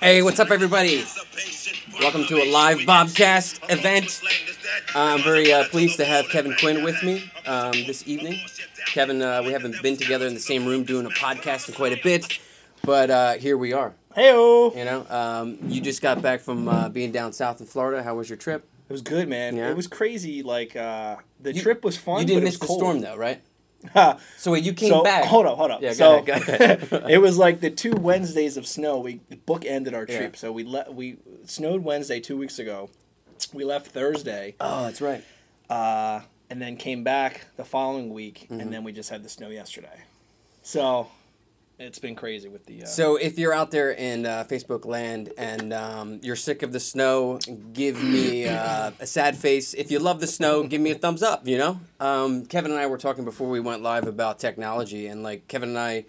Hey, what's up, everybody? Welcome to a live Bobcast event. I'm very uh, pleased to have Kevin Quinn with me um, this evening. Kevin, uh, we haven't been together in the same room doing a podcast in quite a bit, but uh, here we are. Heyo. You know, um, you just got back from uh, being down south in Florida. How was your trip? It was good, man. Yeah. It was crazy. Like uh, the You- trip was fun. you didn't but miss it the was storm, cold. though, right? So wait, you came so back. hold up, hold up. Yeah, go so ahead, go ahead. it was like the two Wednesdays of snow. We book ended our Yeah. trip. So we let we snowed Wednesday two weeks ago. We left Thursday, Oh, that's right. uh, and then came back the following week, Mm-hmm. and then we just had the snow yesterday. So it's been crazy with the. Uh, So if you're out there in uh, Facebook land and um, you're sick of the snow, give me uh, a sad face. If you love the snow, give me a thumbs up. You know, um, Kevin and I were talking before we went live about technology, and like Kevin and I,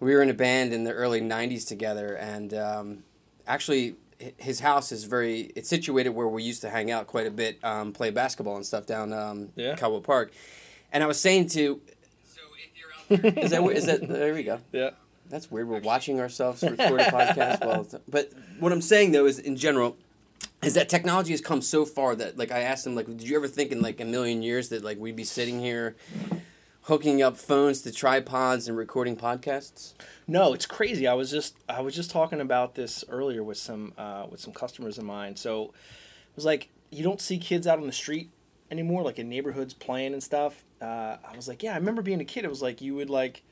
we were in a band in the early '90s together, and um, actually. His house is very. It's situated where we used to hang out quite a bit, um, play basketball and stuff down um, Yeah. Cowboy Park. And I was saying to, is that is that there we go. yeah. That's weird. We're watching ourselves record a podcast. Well, but what I'm saying though is, in general, is that technology has come so far that like I asked him like, did you ever think in like a million years that like we'd be sitting here hooking up phones to tripods and recording podcasts? No, it's crazy. I was just I was just talking about this earlier with some uh, with some customers of mine. So it was like you don't see kids out on the street anymore, like in neighborhoods playing and stuff. Uh, I was like, yeah, I remember being a kid. It was like you would like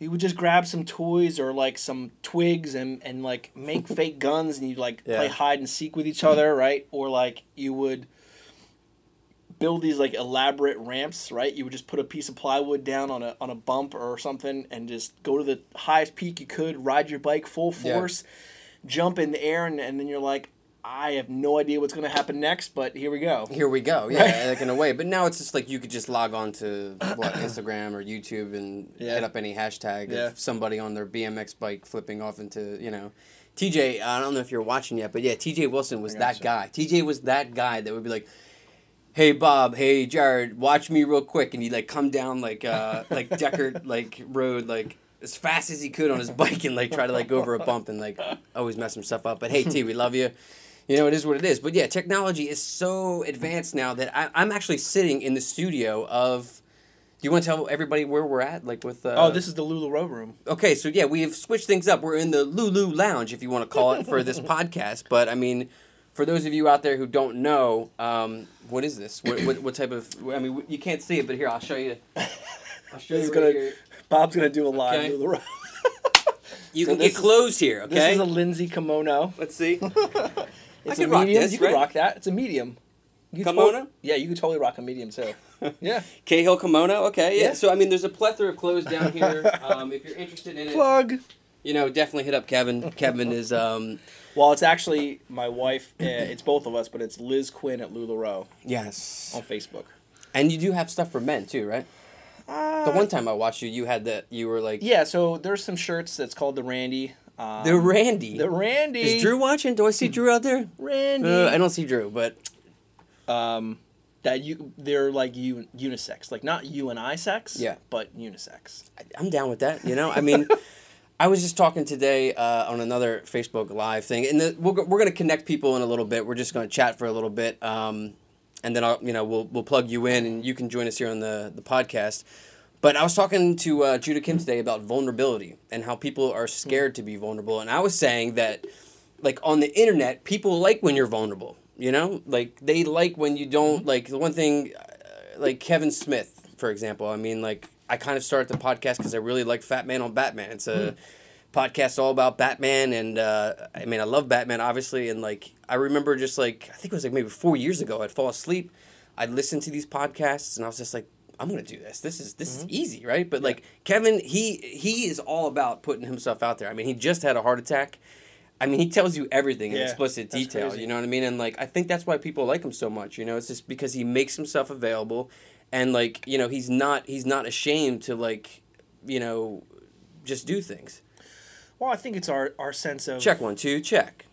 you would just grab some toys or like some twigs and and like make fake guns and you'd like Yeah. play hide and seek with each other, right? Or like you would build these like elaborate ramps, right? You would just put a piece of plywood down on a on a bump or something and just go to the highest peak you could, ride your bike full Yeah. force, jump in the air and, and then you're like, I have no idea what's gonna happen next, but here we go. Here we go. Yeah, Right. like in a way. But now it's just like you could just log on to what Instagram or YouTube and Yeah. hit up any hashtag Yeah. of somebody on their BMX bike flipping off into you know. TJ, I don't know if you're watching yet, but yeah, TJ Wilson was that gotcha. guy. TJ was that guy that would be like, "Hey Bob, hey Jared, watch me real quick," and he'd like come down like uh like Deckard like road like as fast as he could on his bike and like try to like go over a bump and like always mess himself up. But hey T, we love you. You know, it is what it is. But yeah, technology is so advanced now that I, I'm actually sitting in the studio of. Do you want to tell everybody where we're at? Like with. Uh, oh, this is the Lulu room. Okay, so yeah, we've switched things up. We're in the Lulu Lounge, if you want to call it, for this podcast. But I mean, for those of you out there who don't know, um, what is this? What, what, what type of? I mean, you can't see it, but here I'll show you. I'll show you right gonna- here. Bob's gonna do a live Okay. Lulu. You so can get clothes here. Okay, this is a Lindsay kimono. Let's see. It's can a rock medium. this, you can right? rock that. It's a medium. You Kimono? yeah, you could totally rock a medium too. yeah. Cahill kimono. Okay, yeah. Yeah. So I mean, there's a plethora of clothes down here. Um, if you're interested in it, Plug. you know, definitely hit up Kevin. Kevin is um, Well, it's actually my wife. Uh, it's both of us, but it's Liz Quinn at LuLaRoe yes, on Facebook. and you do have stuff for men too, right? Uh, The one time I watched you, you had that. You were like, Yeah, so there's some shirts that's called the Randy. Um, the Randy. The Randy. Is Drew watching? Do I see Drew out there? Randy. Uh, I don't see Drew, but um, that you they're like un, unisex, like not you and I sex. Yeah. But unisex. I- I'm down with that. You know, I mean, I was just talking today uh, on another Facebook Live thing, and the, we're, we're going to connect people in a little bit. We're just going to chat for a little bit, um, and then I'll, you know we'll we'll plug you in, and you can join us here on the the podcast. But I was talking to uh, Judah Kim today about vulnerability and how people are scared to be vulnerable, and I was saying that, like on the internet, people like when you're vulnerable. You know, like they like when you don't like the one thing, uh, like Kevin Smith, for example. I mean, like I kind of started the podcast because I really like Fat Man on Batman. It's a podcast all about Batman, and uh, I mean, I love Batman, obviously, and like I remember just like I think it was like maybe four years ago, I'd fall asleep, I'd listen to these podcasts, and I was just like. I'm gonna do this. This is this is mm-hmm. easy, right? But like Kevin, he he is all about putting himself out there. I mean, he just had a heart attack. I mean, he tells you everything in Yeah, explicit detail. crazy. You know what I mean? And like, I think that's why people like him so much. You know, it's just because he makes himself available, and like, you know, he's not he's not ashamed to like, you know, just do things. Well, I think it's our our sense of Check one, two, check.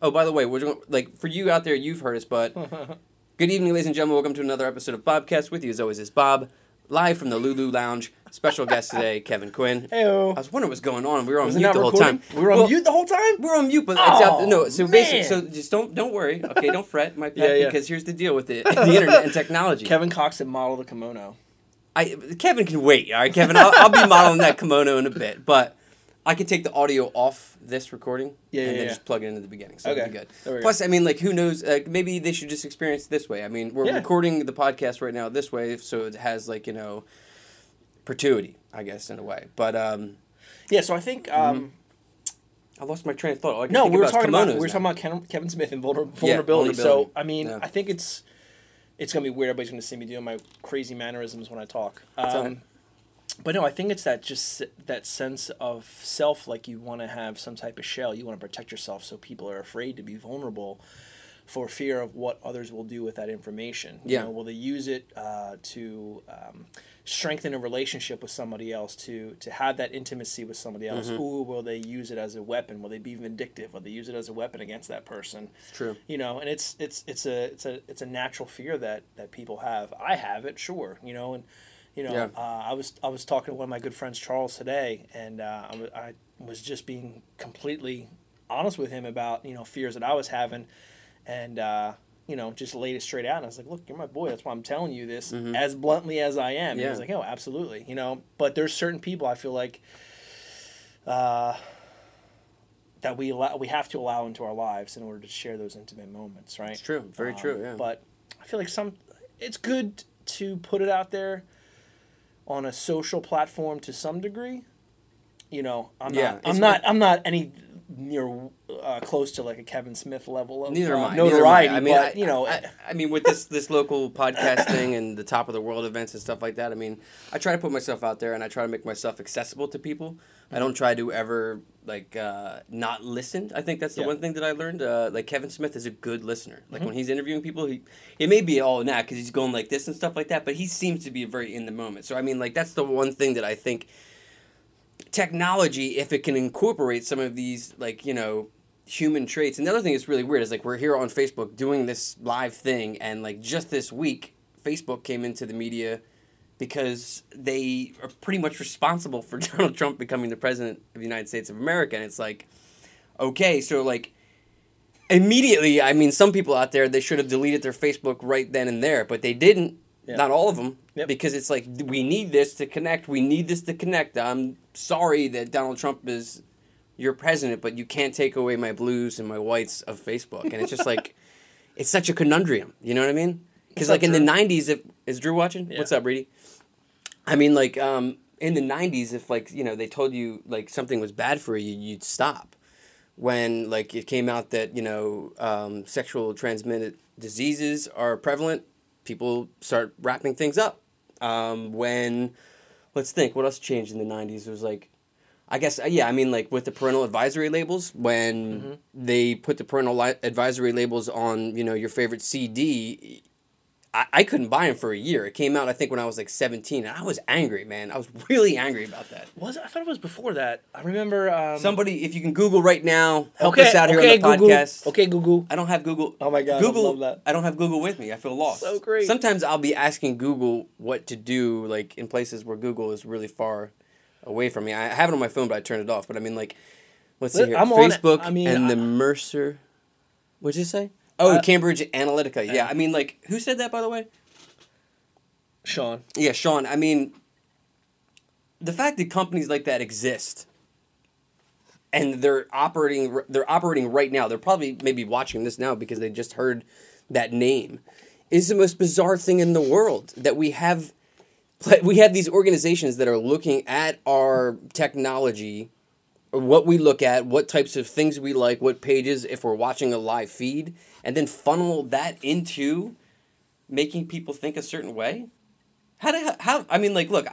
Oh, by the way, we're like for you out there, you've heard us, but good evening, ladies and gentlemen. Welcome to another episode of Bobcast. With you, as always, is Bob, live from the Lulu Lounge, special guest today, Kevin Quinn. Hey. I was wondering what's going on. We were on Was it mute not the whole recording? time. We were on Well, mute the whole time. We're on mute, but it's out. Oh, No, so basically, man. so just don't don't worry. Okay, don't fret, my pet, Yeah, yeah. because here's the deal with it: the internet and technology. Kevin Cox had modeled the kimono. I Kevin can wait. All right, Kevin, I'll, I'll be modeling that kimono in a bit, but I can take the audio off this recording Yeah, and yeah, then yeah. just plug it into the beginning. So Okay, good. go. Plus, I mean, like, who knows? Uh, maybe they should just experience it this way. I mean, we're recording the podcast right now this way, so it has like you know, perpetuity, I guess, in a way. But um, Yeah, so I think um, I lost my train of thought. No, we were talking about we were now. talking about Ken, Kevin Smith and vulner, vulnerability. vulnerability. So I mean. I think it's it's gonna be weird. Everybody's gonna see me doing my crazy mannerisms when I talk. Um. But no, I think it's that just that sense of self, like you want to have some type of shell. You want to protect yourself, so people are afraid to be vulnerable for fear of what others will do with that information. You Yeah. know, will they use it uh, to um, strengthen a relationship with somebody else, to to have that intimacy with somebody else? Mm-hmm. Or will they use it as a weapon? Will they be vindictive? Will they use it as a weapon against that person? True. You know, and it's it's it's a it's a it's a natural fear that that people have. I have it, sure. You know, and you know, Yeah. uh, I was I was talking to one of my good friends Charles today, and uh, I, was just being completely honest with him about you know fears that I was having, and uh, you know just laid it straight out. And I was like, look, you're my boy. That's why I'm telling you this as bluntly as I am. And he was Mm-hmm. Like, oh, absolutely. You know, but there's certain people I feel like. Uh, that we allow, we have to allow into our lives in order to share those intimate moments, right? It's true. Very Um, true. Yeah. But I feel like some it's good to put it out there on a social platform to some degree. You know, I'm Yeah, not I'm not I'm not any near uh, close to like a Kevin Smith level of Neither uh, I. Neither notoriety, I. Mean, but I, you know, I, I mean, with this this local podcast thing and the top of the world events and stuff like that. I mean, I try to put myself out there and I try to make myself accessible to people. I don't try to ever like uh, not listen. I think that's the Yeah. one thing that I learned. Uh, like Kevin Smith is a good listener. Like Mm-hmm. when he's interviewing people, he it may be all now because he's going like this and stuff like that, but he seems to be very in the moment. So I mean, like that's the one thing that I think technology, if it can incorporate some of these, like, you know, human traits. And the other thing that's really weird is, like, we're here on Facebook doing this live thing, and, like, just this week, Facebook came into the media because they are pretty much responsible for Donald Trump becoming the president of the United States of America. And it's like, okay, so, like, immediately, I mean, some people out there, they should have deleted their Facebook right then and there, but they didn't. Yeah. Not all of them, Yep. because it's like we need this to connect. We need this to connect. I'm sorry that Donald Trump is your president, but you can't take away my blues and my whites of Facebook. And it's just like it's such a conundrum. You know what I mean? Because like in the '90s, if is Drew watching? Yeah. What's up, Reedy? I mean, like um, in the '90s, if like you know they told you like something was bad for you, you'd stop. When like it came out that you know um, sexual transmitted diseases are prevalent, people start wrapping things up. Um, when let's think, what else changed in the '90s? It was like, I guess uh, yeah, I mean like with the parental advisory labels when they put the parental li- advisory labels on you know your favorite CD. I, I couldn't buy them for a year. It came out, I think, when I was like 17, and I was angry, man. I was really angry about that. was it? I thought it was before that. I remember um, Somebody, if you can Google right now, help okay, us out here okay, on the Google. podcast. Okay, Google. I don't have Google. Oh my God, I Google. love that. I don't have Google with me. I feel lost. So great. Sometimes I'll be asking Google what to do, like in places where Google is really far away from me. I have it on my phone, but I turn it off. But I mean, like, let's see here. I'm. Facebook I mean, and the Mercer. What'd you say? Oh, Uh, Cambridge Analytica. Yeah. I mean, like, who said that, by the way? Sean. Yeah, Sean. I mean, the fact that companies like that exist and they're operating, they're operating right now. They're probably maybe watching this now because they just heard that name. Is the most bizarre thing in the world that we have. We have these organizations that are looking at our technology, what we look at, what types of things we like, what pages, if we're watching a live feed, and then funnel that into making people think a certain way. How do how I mean like look,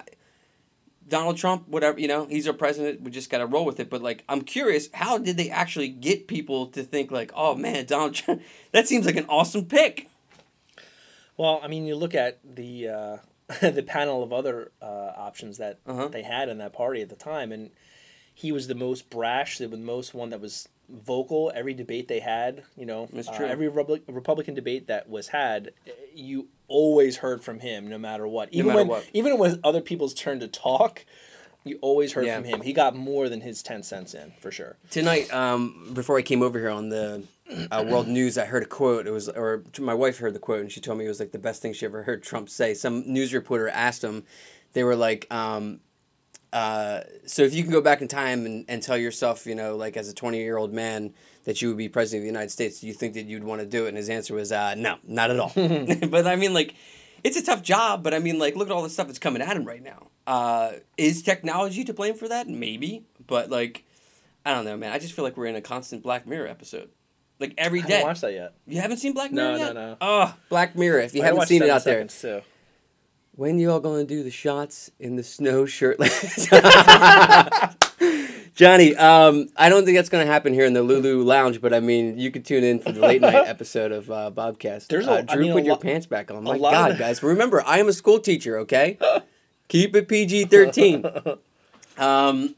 Donald Trump, whatever you know, he's our president. We just got to roll with it. But like, I'm curious, how did they actually get people to think like, oh man, Donald Trump? That seems like an awesome pick. Well, I mean, you look at the uh, the panel of other uh, options that Uh-huh. they had in that party at the time, and he was the most brash, the most one that was vocal every debate they had. You know, uh, true. every Republic, Republican debate that was had, you always heard from him, no matter what. Even matter when what. even when other people's turn to talk, you always heard Yeah. from him. He got more than his ten cents in for sure. Tonight, um, before I came over here on the uh, World News, I heard a quote. It was, or my wife heard the quote, and she told me it was like the best thing she ever heard Trump say. Some news reporter asked him, they were like, um, uh, "So if you can go back in time and, and tell yourself, you know, like as a twenty year old man, that you would be president of the United States, do you think that you'd want to do it?" And his answer was, uh, "No, not at all." but I mean, like, it's a tough job. But I mean, like, look at all the stuff that's coming at him right now. Uh, is technology to blame for that? Maybe, but like. I don't know, man. I just feel like we're in a constant Black Mirror episode. Like every day. I haven't watched that yet. You haven't seen Black No, Mirror no, yet? no. Oh, Black Mirror. If you I haven't seen it out there. Too. When you all gonna do the shots in the snow shirtless? Johnny, um, I don't think that's gonna happen here in the Lulu Lounge, but I mean, you could tune in for the late night episode of uh, Bobcast. There's uh, a- I Drew, mean, a put your lot- pants back on. My God, guys, remember, I am a school teacher. Okay, keep it PG thirteen. Um,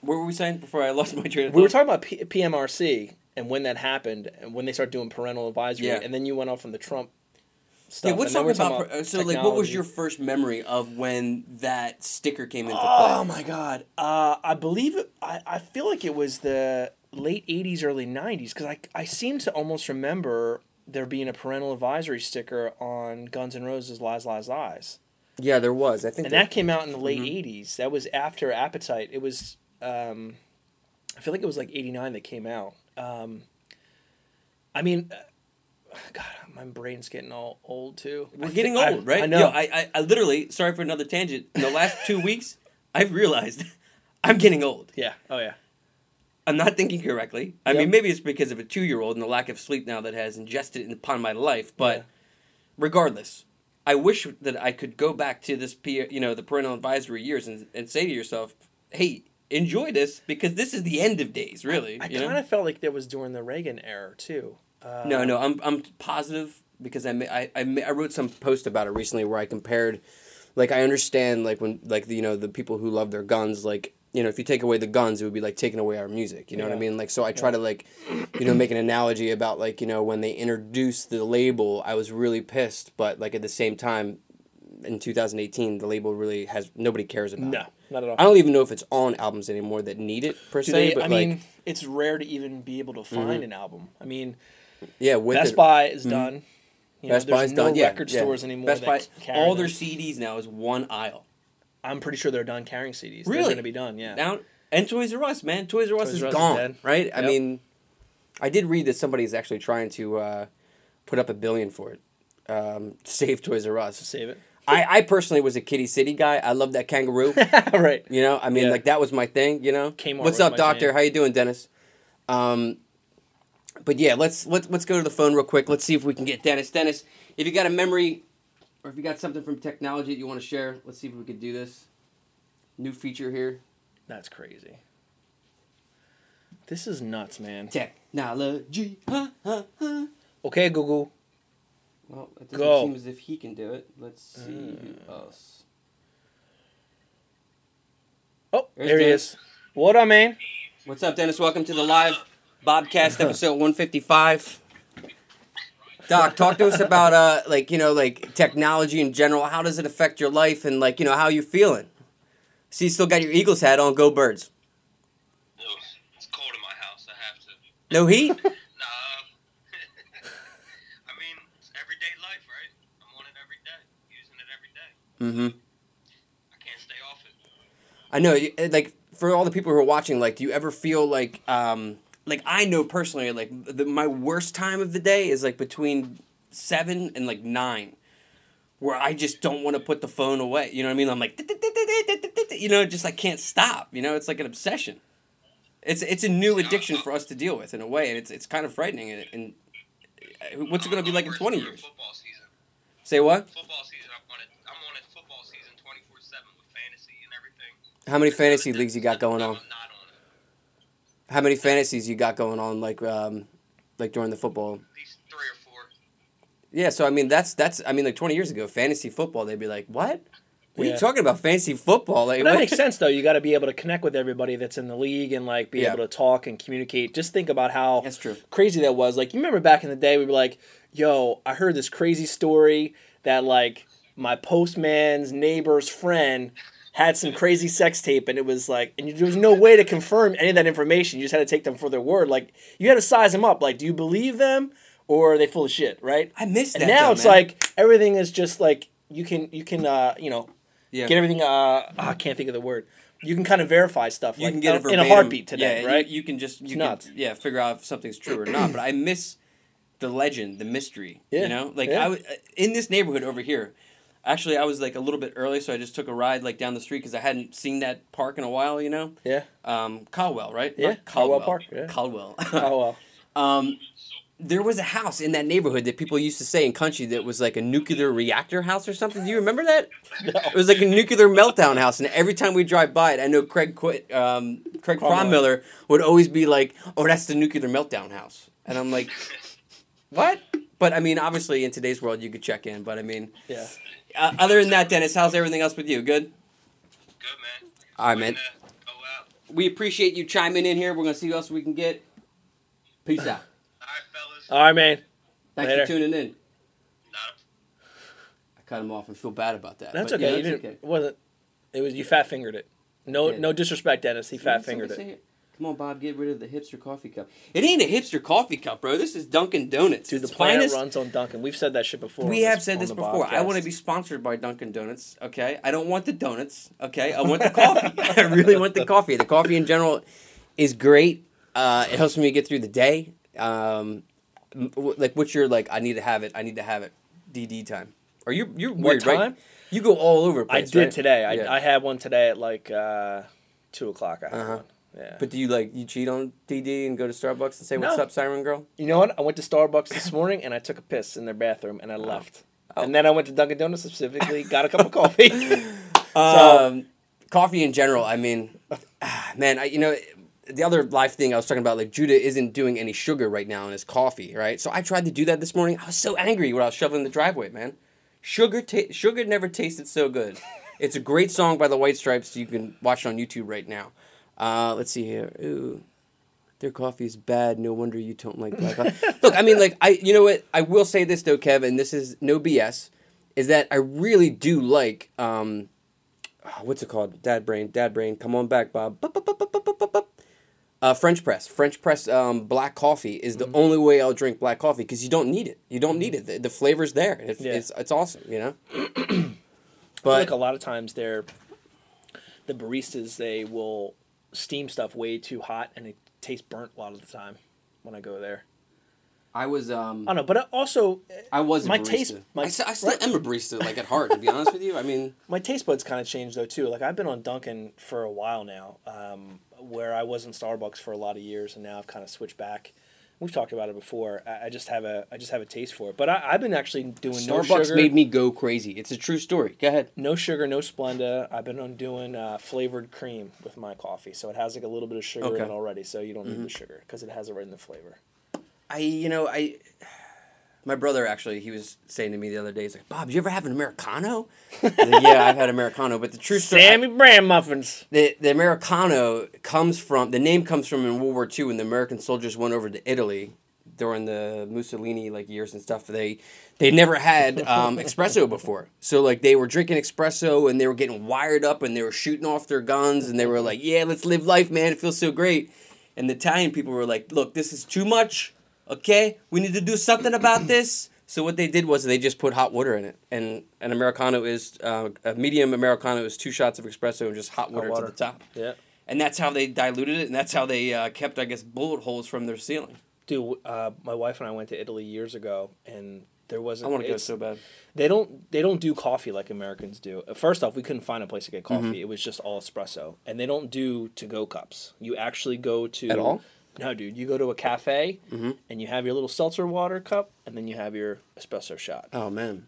what were we saying before I lost my train of thought? We were talking about P- PMRC and when that happened and when they started doing parental advisory, Yeah. and then you went off on the Trump stuff. Yeah, then we're about, talking so like what was your first memory of when that sticker came into Oh play? Oh my god! Uh, I believe it. I, I feel like it was the late '80s, early '90s because I I seem to almost remember there being a parental advisory sticker on Guns N' Roses' "Lies, Lies, Lies," Yeah, there was. I think and that, that came out in the late Mm-hmm. '80s. That was after Appetite. It was. Um, I feel like it was like '89 that came out. Um, I mean. God, my brain's getting all old too. we're I getting thi- I- old, right? I know. Yo, I, I, I literally, sorry for another tangent. In the last two weeks, I've realized I'm getting old. yeah. Oh yeah. I'm not thinking correctly. I Yep. mean, maybe it's because of a two year old and the lack of sleep now that has ingested upon my life. But Yeah. regardless, I wish that I could go back to this, you know, the parental advisory years and, and say to yourself, "Hey, enjoy this because this is the end of days." Really, I know? kind of felt like that was during the Reagan era too. Uh, No, no, I'm I'm positive because I ma- I I, ma- I wrote some post about it recently where I compared, like I understand like when like the, you know the people who love their guns like you know if you take away the guns it would be like taking away our music you know what I mean like so I try to like you know make an analogy about like you know when they introduced the label I was really pissed but like at the same time in 2018 the label really has nobody cares about No, it. not at all. I don't even know if it's on albums anymore that need it per Do se they, but I like mean, it's rare to even be able to find an album. I mean, yeah with Best it- Buy is done. You Best know, Buy's there's no done. Yeah, record yeah. stores anymore. Best Buy, all their them. CDs now is one aisle. I'm pretty sure they're done carrying CDs. They're Really? going to be done. Yeah. Now and Toys R Us, man, Toys R Us Toys is R Us is gone, dead. right? I Yep. mean, I did read that somebody's actually trying to uh, put up a billion for it, um, to save Toys R Us. Save it. I, I personally was a Kiddie City guy. I love that kangaroo. right. You know, I mean, Yeah. like that was my thing. You know, Kmart what's up, Doctor? jam. How you doing, Dennis? Um, but yeah, let's let's let's go to the phone real quick. Let's see if we can get Dennis. Dennis, if you got a memory, or if you got something from technology that you want to share, let's see if we could do this. New feature here. That's crazy. This is nuts, man. Technology. Huh, huh, huh. Okay, Google. Well, it doesn't Go. seem as if he can do it. Let's see mm. who else. Oh, There's there he Dennis. is. What up, man? What's up, Dennis? Welcome to the live Bobcast episode 155. Doc, talk to us about uh like, you know, like technology in general. How does it affect your life and like, you know, how you feeling? See, you still got your Eagles hat on. Go Birds. No, it's cold in my house. I have to. No heat? Nah. I mean, it's everyday life, right? I'm on it every day, using it every day. mm-hmm. I can't stay off it. I know, uh, like for all the people who are watching, like, do you ever feel like, um, like I know personally, like the, my worst time of the day is like between seven and like nine, where I just don't want to put the phone away. You know what I mean? I'm like, you know, just like can't stop. You know, it's like an obsession. It's it's a new addiction for us to deal with in a way, and it's it's kind of frightening. And, and uh, what's it going to be like in twenty years? Say what? Football season. I'm on it. I'm on it. Football season, 24 seven with fantasy and everything. How many fantasy leagues you got going on? Not on it. How many fantasies you got going on? Like um, like during the football These three or four. Yeah, so I mean that's that's I mean like twenty years ago, fantasy football they'd be like, What? What are you talking about? Fancy football? Like, But that what- makes sense though. You got to be able to connect with everybody that's in the league and like be Yeah. able to talk and communicate. Just think about how That's true. crazy that was. Like you remember back in the day, we were like, "Yo, I heard this crazy story that like my postman's neighbor's friend." Had some crazy sex tape, and it was like, and there was no way to confirm any of that information. You just had to take them for their word. Like, you had to size them up. Like, do you believe them, or are they full of shit? Right? I missed that. And now though, it's man. like everything is just like you can you can uh you know yeah. get everything. Uh, I can't think of the word. You can kind of verify stuff. you like, can get it in a heartbeat today, yeah, right? You, you can just you can, yeah figure out if something's true or not. But I miss the legend, the mystery. Yeah, You know, like yeah. I w- in this neighborhood over here. Actually, I was like a little bit early, so I just took a ride like down the street because I hadn't seen that park in a while. You know, yeah. um, Caldwell, right? Yeah, Not Caldwell Park, yeah. Caldwell. Oh well. um, there was a house in that neighborhood that people used to say in country that was like a nuclear reactor house or something. Do you remember that? No. It was like a nuclear meltdown house, and every time we drive by it, I know Craig quit, um, Craig. Cromwiller would always be like, "Oh, that's the nuclear meltdown house," and I'm like, "What?" But I mean, obviously, in today's world, you could check in. But I mean, Yeah. Uh, other than that, Dennis, how's everything else with you? Good. Good man. All right, man. Go out. We appreciate you chiming in here. We're gonna see what else we can get. Peace out. All right, fellas. All right, man. Thanks Later. for tuning in. Not I cut him off and feel bad about that. That's but, okay. yeah, you didn't. okay. It wasn't. It was you fat fingered it. No, Yeah. no disrespect, Dennis. He fat Somebody fingered say it. Come on, Bob, get rid of the hipster coffee cup. It ain't a hipster coffee cup, bro. This is Dunkin' Donuts. Dude, the It's planet finest- runs on Dunkin'. We've said that shit before. We have said this before. I want to be sponsored by Dunkin' Donuts. Okay, I don't want the donuts. Okay, I want the coffee. I really want the coffee. The coffee in general is great. Uh, it helps me get through the day. Um, like, what's your like? I need to have it. I need to have it. DD time. Or you're you're weird, right? time? You go all over the I did right? today. I, Yeah. I had one today at like uh, two o'clock. I had Uh-huh. one. Yeah. But do you like you cheat on DD and go to Starbucks and say what's No. up, Siren Girl? You know what? I went to Starbucks this morning and I took a piss in their bathroom and I left. Oh. And then I went to Dunkin' Donuts specifically, got a cup of coffee. Um, coffee in general. I mean, ah, man, I, you know, the other life thing I was talking about, like Judah isn't doing any sugar right now in his coffee, right? So I tried to do that this morning. I was so angry when I was shoveling the driveway, man. Sugar, ta- sugar never tasted so good. it's a great song by the White Stripes. You can watch it on YouTube right now. Uh, let's see here. Ooh. Their coffee is bad. No wonder you don't like black coffee. Look, I mean, like, I, you know what? I will say this though, Kev, and this is no BS, is that I really do like, um, oh, what's it called? Dad brain, dad brain. Come on back, Bob. Bup, bup, bup. Uh, French press. French press um, black coffee is the only way I'll drink black coffee because you don't need it. You don't need it. The, the flavor's there. It, Yeah. It's it's awesome. You know. I feel but like a lot of times they're the baristas they will steam stuff way too hot and it tastes burnt a lot of the time when I go there. I was um I don't know, but also I was my barista. taste- my- I, s- I still right. am a barista, like at heart. To be honest with you, I mean, my taste buds kind of changed though too. Like I've been on Dunkin' for a while now, um, where I was in Starbucks for a lot of years, and now I've kind of switched back. We've talked about it before. I, I just have a I just have a taste for it. But I, I've been actually doing no Starbucks sugar, made me go crazy. It's a true story. Go ahead. no sugar, no Splenda. I've been on doing uh, flavored cream with my coffee, so it has like a little bit of sugar Okay. in it already, so you don't need the sugar because it has it right in the flavor. I you know I. My brother actually, he was saying to me the other day, he's like, "Bob, you ever have an americano?" Like, yeah, I've had americano, but the true story, Sammy Brand muffins. the the Americano comes from the name comes from in World War II when the American soldiers went over to Italy during the Mussolini like years and stuff. They they never had um, espresso before, so like they were drinking espresso and they were getting wired up and they were shooting off their guns and they were like, "Yeah, let's live life, man. It feels so great." And the Italian people were like, "Look, this is too much. Okay, we need to do something about this." So what they did was they just put hot water in it, and an americano is uh, a medium americano is two shots of espresso and just hot water, water. to the top Yeah. and that's how they diluted it, and that's how they uh, kept, I guess, bullet holes from their ceiling. Dude, uh, my wife and I went to Italy years ago, and there wasn't. I want to go so bad. They don't. They don't do coffee like Americans do. Uh, First off, we couldn't find a place to get coffee. Mm-hmm. It was just all espresso, and they don't do to go cups. You actually go to At all? No, dude. You go to a cafe, Mm-hmm. and you have your little seltzer water cup, and then you have your espresso shot. Oh man,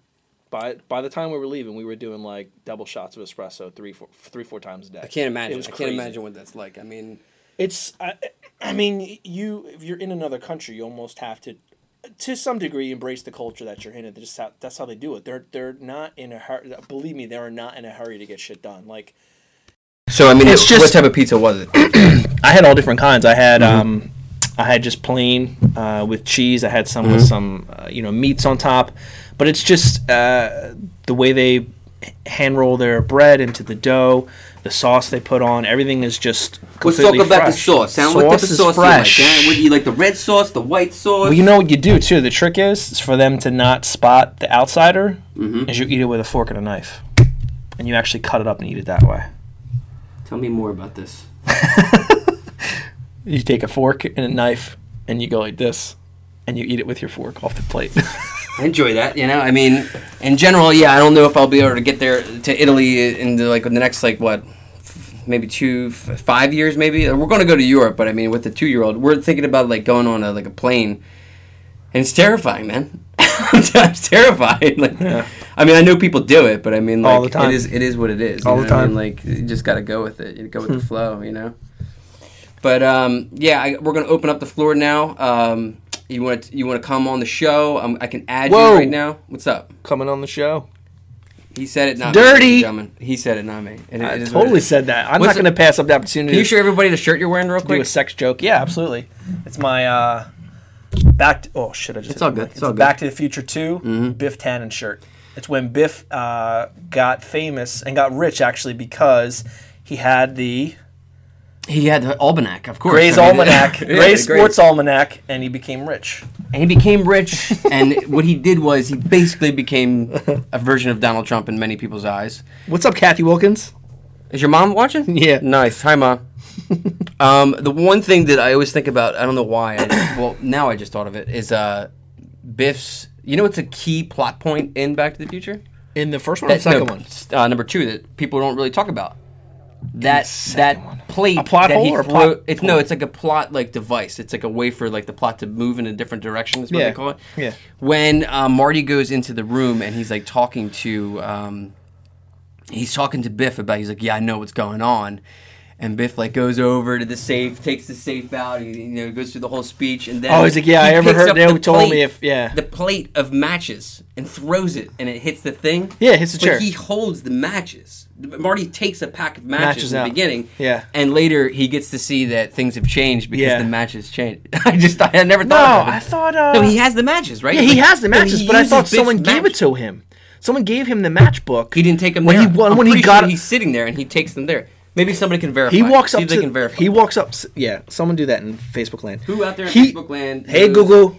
By by the time we were leaving, we were doing like double shots of espresso three four three four times a day. I can't imagine. It I was can't imagine what that's like. I mean, It's, I, I mean, you if you're in another country, you almost have to. to some degree embrace the culture that you're in. And just how, that's how they do it. They're they're not in a hurry. Believe me, they are not in a hurry to get shit done. Like So I mean, It's just- what type of pizza was it? I had all different kinds. I had Mm-hmm. um, I had just plain uh, with cheese. I had some Mm-hmm. with some uh, you know meats on top, but it's just uh, the way they hand roll their bread into the dough, the sauce they put on. Everything is just Let's completely talk about the fresh. sauce. Sound what type of is sauce fresh. you like? eh? Would you like the red sauce, the white sauce? Well, you know what you do too. The trick is, is for them to not spot the outsider. Mm-hmm. Is you eat it with a fork and a knife, and you actually cut it up and eat it that way. Tell me more about this. You take a fork and a knife, and you go like this, and you eat it with your fork off the plate. I enjoy that. You know, I mean, in general, yeah. I don't know if I'll be able to get there to Italy in the, like the next like what, f- maybe two, f- five years, maybe. We're going to go to Europe, but I mean, with the two-year-old, we're thinking about like going on a like a plane, and it's terrifying, man. it's terrifying. Like, Yeah. I mean, I know people do it, but I mean, like, All the time. it is it is what it is. All the what I mean? time. Like, you just got to go with it. You go with the flow, you know. But um, yeah, I, we're gonna open up the floor now. Um, you want to you want to come on the show? Um, I can add Whoa. you right now. What's up? Coming on the show. He said it, not Dirty. Me. He said it, not me. And it- I it totally said that. I'm What's not going to pass up the opportunity. Can you to show everybody the shirt you're wearing real do quick? a sex joke? Yeah, absolutely. It's my uh, back. To, oh shit! I just It's all good. It's It's all good. Back to the Future 2 Mhm. Biff Tannen shirt. It's when Biff uh, got famous and got rich actually because he had the He had the almanac, of course. Gray's I mean, Almanac, yeah, Gray's the Sports Almanac, and he became rich. And he became rich, and what he did was he basically became a version of Donald Trump in many people's eyes. What's up, Kathy Wilkins? Is your mom watching? Yeah. Nice. Hi, mom. um, the one thing that I always think about, I don't know why. I, well, now I just thought of it. Is uh, Biff's. You know, it's a key plot point in Back to the Future. In the first one or the second no, one? Uh, number two that people don't really talk about. That that one. plate A plot that hole he or throw- plot it's no, it's like a plot like device. It's like a way for like the plot to move in a different direction. Is what Yeah. they call it. Yeah. When um, Marty goes into the room and he's like talking to, um, he's talking to Biff about. He's like, "Yeah, I know what's going on." And Biff like goes over to the safe, takes the safe out. He, you know, goes through the whole speech, and then Oh, he's like, yeah, he I ever heard- they the told me if- yeah. the plate of matches and throws it, and it hits the thing. Yeah, it hits the but chair. he holds the matches. Marty takes a pack of matches, Matches in the out. beginning. Yeah. and later he gets to see that things have changed because Yeah. the matches changed. I just I never No, thought. it. I thought. Uh, No, he has the matches, right? Yeah, he Like, has the matches, but I thought someone gave it to him. Someone gave him the matchbook. He didn't take them when there. he when, when he got sure he's sitting there and he takes them there. Maybe somebody can verify. He walks See up if they can verify. he walks up. Yeah, someone do that in Facebook land. Who out there in He- Facebook land? Hey knows- Google.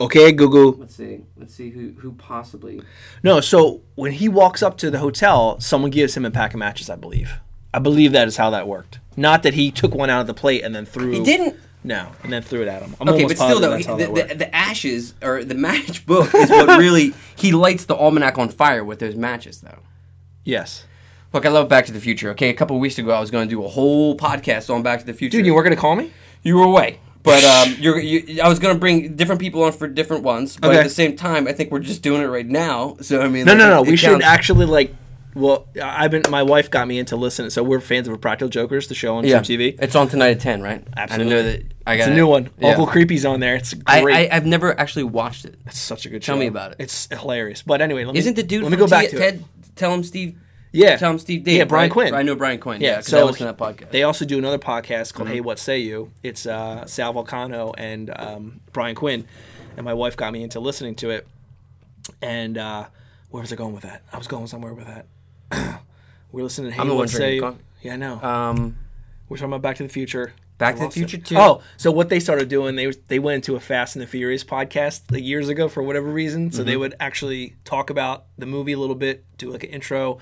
Okay, Google. Let's see. Let's see who who possibly. No, so when he walks up to the hotel, someone gives him a pack of matches. I believe. I believe that is how that worked. Not that he took one out of the plate and then threw. He didn't. No, and then threw it at him. I'm Okay, but still though, that's how the, the, the ashes or the match book is what really he lights the almanac on fire with those matches though. yes, Look, I love Back to the Future. Okay, a couple weeks ago I was going to do a whole podcast on Back to the Future. dude, you weren't gonna call me? You were away, but um, you're, you, I was going to bring different people on for different ones. But Okay. at the same time, I think we're just doing it right now. So I mean, No, like, no, no. it- it we should counts. actually like. Well, I've been. My wife got me into listening. So we're fans of Practical Jokers, the show on Yeah, TV. It's on tonight at ten, right? Absolutely. I know that. I got It's a new one. Yeah. Uncle Creepy's on there. It's I, great. I I've never actually watched it. it's such a good show. Tell show. me about it. It's hilarious. But anyway, let me, Isn't the dude? Let me go back to Ted? it. Tell him Steve. Yeah, Tell him Steve. Dave, Yeah, Brian right? Quinn. I know Brian Quinn. Yeah, Yeah, so I listen to that podcast. They also do another podcast called Mm-hmm. Hey What Say You. It's uh, Sal Vulcano and um, Brian Quinn, and my wife got me into listening to it. And uh, where was I going with that? I was going somewhere with that. We're listening to Hey I'm What Say You. Yeah, I know. um, We're talking about Back to the Future. Back to the Future it. 2. Oh, so what they started doing, they they went into a Fast and the Furious podcast like years ago for whatever reason. So Mm-hmm. they would actually talk about the movie a little bit, do like an intro.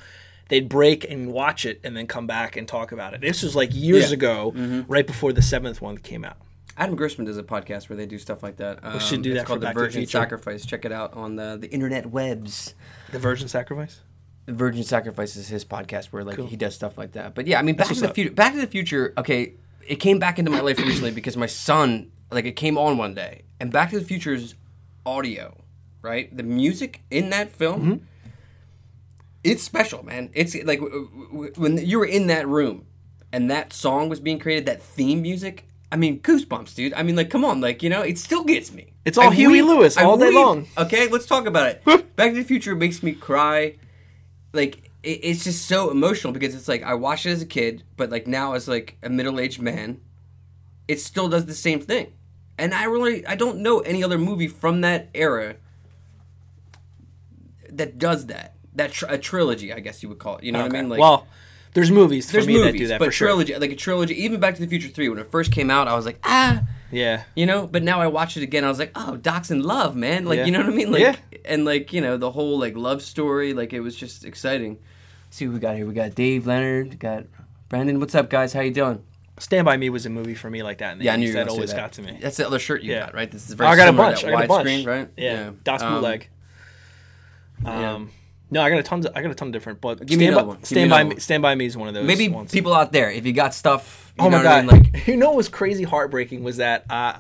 They'd break and watch it, and then come back and talk about it. This was like years Yeah. ago, Mm-hmm. right before the seventh one came out. Adam Grossman does a podcast where they do stuff like that. Um, should do it's that called the Virgin Sacrifice. Check it out on the the internet webs. The Virgin Sacrifice. The Virgin Sacrifice is his podcast where like Cool. he does stuff like that. But yeah, I mean, Back to the. Future. Back to the Future. Okay, it came back into my life recently because my son like it came on one day, and Back to the Future's audio, right? The music in that film. Mm-hmm. It's special, man. It's like when you were in that room and that song was being created, that theme music, I mean, goosebumps, dude. I mean, like, come on, like, you know, it still gets me. It's all I Huey weep- Lewis I all day weep. long. Okay, let's talk about it. Back to the Future makes me cry. Like, it, it's just so emotional because it's like I watched it as a kid, but like now as like a middle aged man, it still does the same thing. And I really, I don't know any other movie from that era that does that. That tr- a trilogy, I guess you would call it. You know what I mean? Like, well, there's movies for there's me movies, that do that but for sure. trilogy, like a trilogy, even Back to the Future Three, when it first came out, I was like, ah, Yeah. you know. But now I watch it again, I was like, oh, Doc's in love, man. Like, Yeah. you know what I mean? Like, Yeah. and like, you know, the whole like love story, like it was just exciting. see what we got here. We got Dave Leonard, got Brandon. What's up, guys? How you doing? Stand by Me was a movie for me like that. In the Yeah, I knew you that always that. got to me. That's the other shirt you Yeah. got, right? This is Oh, very I got a bunch. I got a bunch. widescreen, right? Yeah. Dots Um, bootleg. yeah. No, I got a tons. Of, I got a ton of different. But Give me stand another by, one. Give me Stand by another me. one. Stand by Me is one of those. Maybe ones. people out there, if you got stuff, you Oh know my what I god! mean? Like, you know what was crazy heartbreaking was that uh,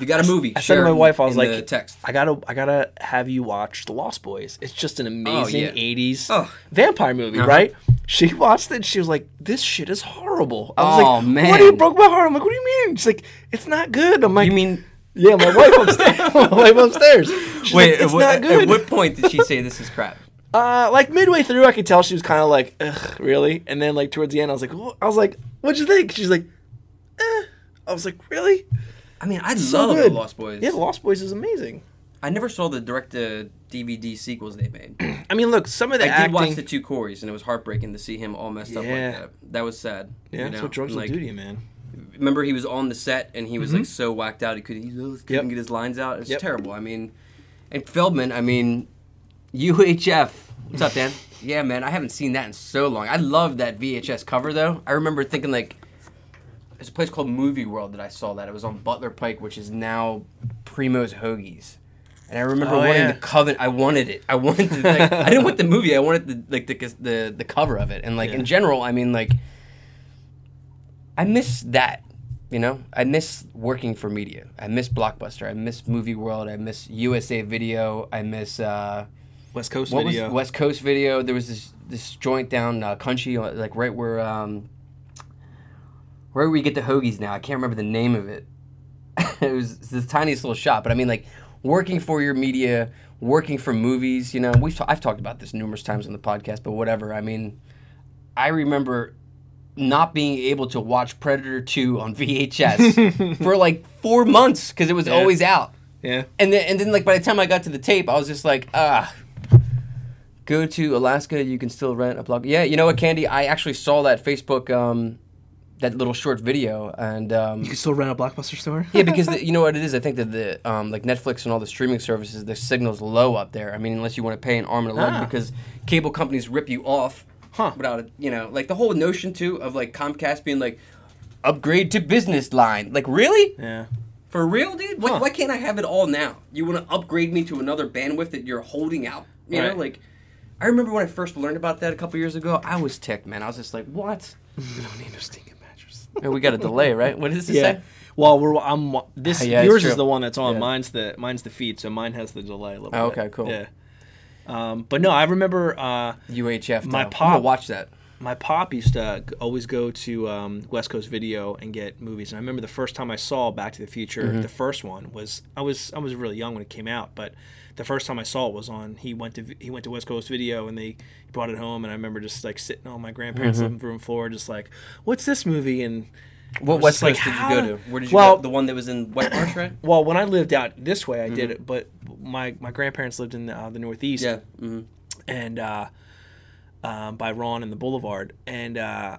you got a movie, I said to my wife, I was like, the text. I gotta, I gotta have you watch The Lost Boys. It's just an amazing yeah. '80s Oh. vampire movie, Uh-huh. right? She watched it. and She was like, "This shit is horrible." I was Oh, like, man. "What? Do you broke my heart." I'm like, "What do you mean?" She's like, "It's not good." I'm like, You mean? Yeah, my wife upstairs. my wife upstairs. She's Wait, like, it's what, not good. at what point did she say this is crap? Uh, like midway through, I could tell she was kind of like, "Ugh, really?" And then like towards the end, I was like, "Wha-" "I was like, what'd you think?" She's like, "Eh." I was like, "Really?" I mean, I So love good. the Lost Boys. Yeah, The Lost Boys is amazing. I never saw the direct to DVD sequels they made. I mean, look, some of the I did watch the two Corys, and it was heartbreaking to see him all messed up Yeah. like that. That was sad. yeah, you that's know? what drugs And, will like, do to you, man. Remember, he was on the set, and he was like so whacked out he could he couldn't Yep. get his lines out. It's Yep. terrible. I mean, and Feldman. I mean, UHF. What's up, Dan? yeah, man. I haven't seen that in so long. I love that VHS cover though. I remember thinking like. There's a place called Movie World that I saw that. It was on Butler Pike, which is now Primo's Hoagies. And I remember Oh, wanting yeah. the coven. I wanted it. I wanted. The, like, I didn't want the movie. I wanted the like the the, the cover of it. And like Yeah. in general, I mean like. I miss that. You know, I miss working for media. I miss Blockbuster. I miss Movie World. I miss USA Video. I miss uh, West Coast what video. was West Coast Video. There was this this joint down uh, country, uh, like right where um, where we get the hoagies now. I can't remember the name of it. it was this tiniest little shop, but I mean, like working for your media, working for movies. You know, we've ta- I've talked about this numerous times on the podcast, but whatever. I mean, I remember not being able to watch Predator 2 on VHS for like four months because it was Yeah. always out. yeah. And then, and then, like by the time I got to the tape, I was just like, ah. Go to Alaska. You can still rent a block. Yeah, you know what, Candy? I actually saw that Facebook, um, that little short video, and um, You can still rent a Blockbuster store. yeah, because the, you know what it is. I think that the um, like Netflix and all the streaming services, the signal's low up there. I mean, unless you want to pay an arm and a leg, Ah. because cable companies rip you off Huh. without it. You know, like the whole notion too of like Comcast being like upgrade to business line. Like really? Yeah. For real, dude? Why, Huh. why can't I have it all now? You want to upgrade me to another bandwidth that you're holding out? You know, like I remember when I first learned about that a couple years ago. I was ticked, man. I was just like, what? You don't need no stinking mattress. Oh, we got a delay, right? What does it Yeah. say? Well, we're I'm this Ah, yeah, yours is the one that's on. Yeah. Mine's the mine's the feed, so mine has the delay a little Oh, bit. okay, cool. Yeah. Um, but no, I remember uh, UHF. My though. I'm pop- watch that. my pop used to always go to um, West Coast Video and get movies. And I remember the first time I saw Back to the Future, Mm-hmm. the first one was I was I was really young when it came out, but the first time I saw it was on. He went to he went to West Coast Video and they brought it home, and I remember just like sitting on my grandparents' Mm-hmm. living room floor, just like, "What's this movie?" And What West just like, Coast did you go to-? Where did you Well- go? The one that was in Whitemarsh, right? well, when I lived out this way, I did Mm-hmm. it, but my my grandparents lived in uh, the Northeast. hmm and uh, um, by Rhawn and the Boulevard, and uh,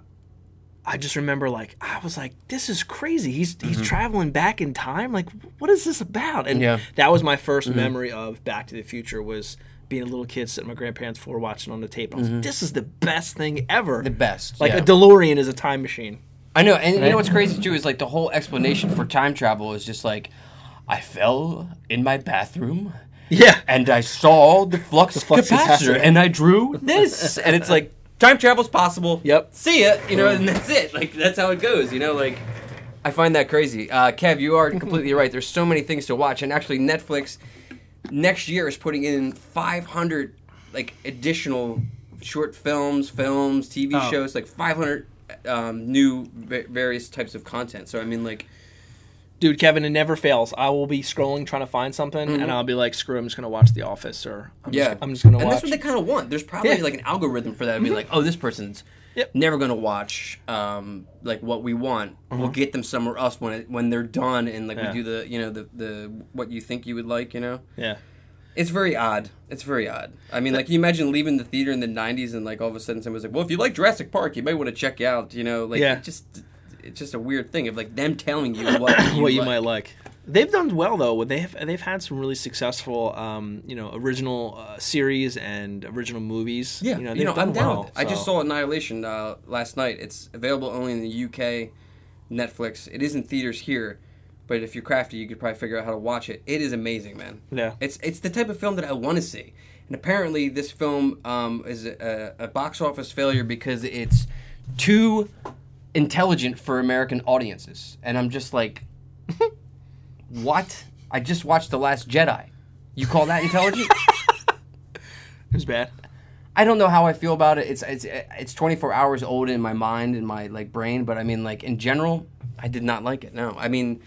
I just remember like I was like, "This is crazy." He's he's traveling back in time. Like, what is this about? And Mm-hmm. Yeah. Mm-hmm. that was my 1st memory of Back to the Future was being a little kid sitting on my grandparents' floor watching on the tape. I was like, "This is the best thing ever." Mm-hmm. The best. like yeah. a DeLorean is a time machine. I know, and you know what's crazy too is like the whole explanation for time travel is just like, I fell in my bathroom Yeah, and I saw the flux, flux capacitor, capacitor. and I drew this, and it's like time travel's possible. Yep. See ya, you know, and that's it. Like that's how it goes. You know, like I find that crazy. Uh, Kev, you are completely right. There's so many things to watch, and actually Netflix next year is putting in 500 like additional short films, films, TV Oh. shows, like 500 um, new va- various types of content. So I mean, like Dude, Kevin, it never fails. I will be scrolling trying to find something, and I'll be like, "Screw, I'm just gonna watch The Office," or "I'm Mm-hmm. Yeah, just, I'm just gonna and watch." that's what they kind of want. There's probably Yeah. Mm-hmm. like an algorithm for that. Be like, oh, this person's Yep. never going to watch um, like what we want. We'll get them somewhere else when it, when they're done, and like Mm-hmm. Yeah. we do the you know the the what you think you would like. You know, yeah, it's very odd. It's very odd. I mean, like you imagine leaving the theater in the '90s, and like all of a sudden someone's like, well, if you like Jurassic Park, you might want to check out. You know, like Yeah. it just it's just a weird thing of like them telling you what you what you like. might like. They've done well though. They've they've had some really successful, um, you know, original uh, series and original movies. Yeah, you know, you know, done I'm down well. with it. I just saw Annihilation uh, last night. It's available only in the UK, Netflix. It is in theaters here, but if you're crafty, you could probably figure out how to watch it. It is amazing, man. Yeah. It's it's the type of film that I want to see. And apparently, this film um, is a, a box office failure because it's too intelligent for American audiences. And I'm just like, what? I just watched The Last Jedi. You call that intelligent? It was bad. I don't know how I feel about it. It's it's it's 24 hours old in my mind and my like brain, but I mean like in general, I did not like it. No, I mean,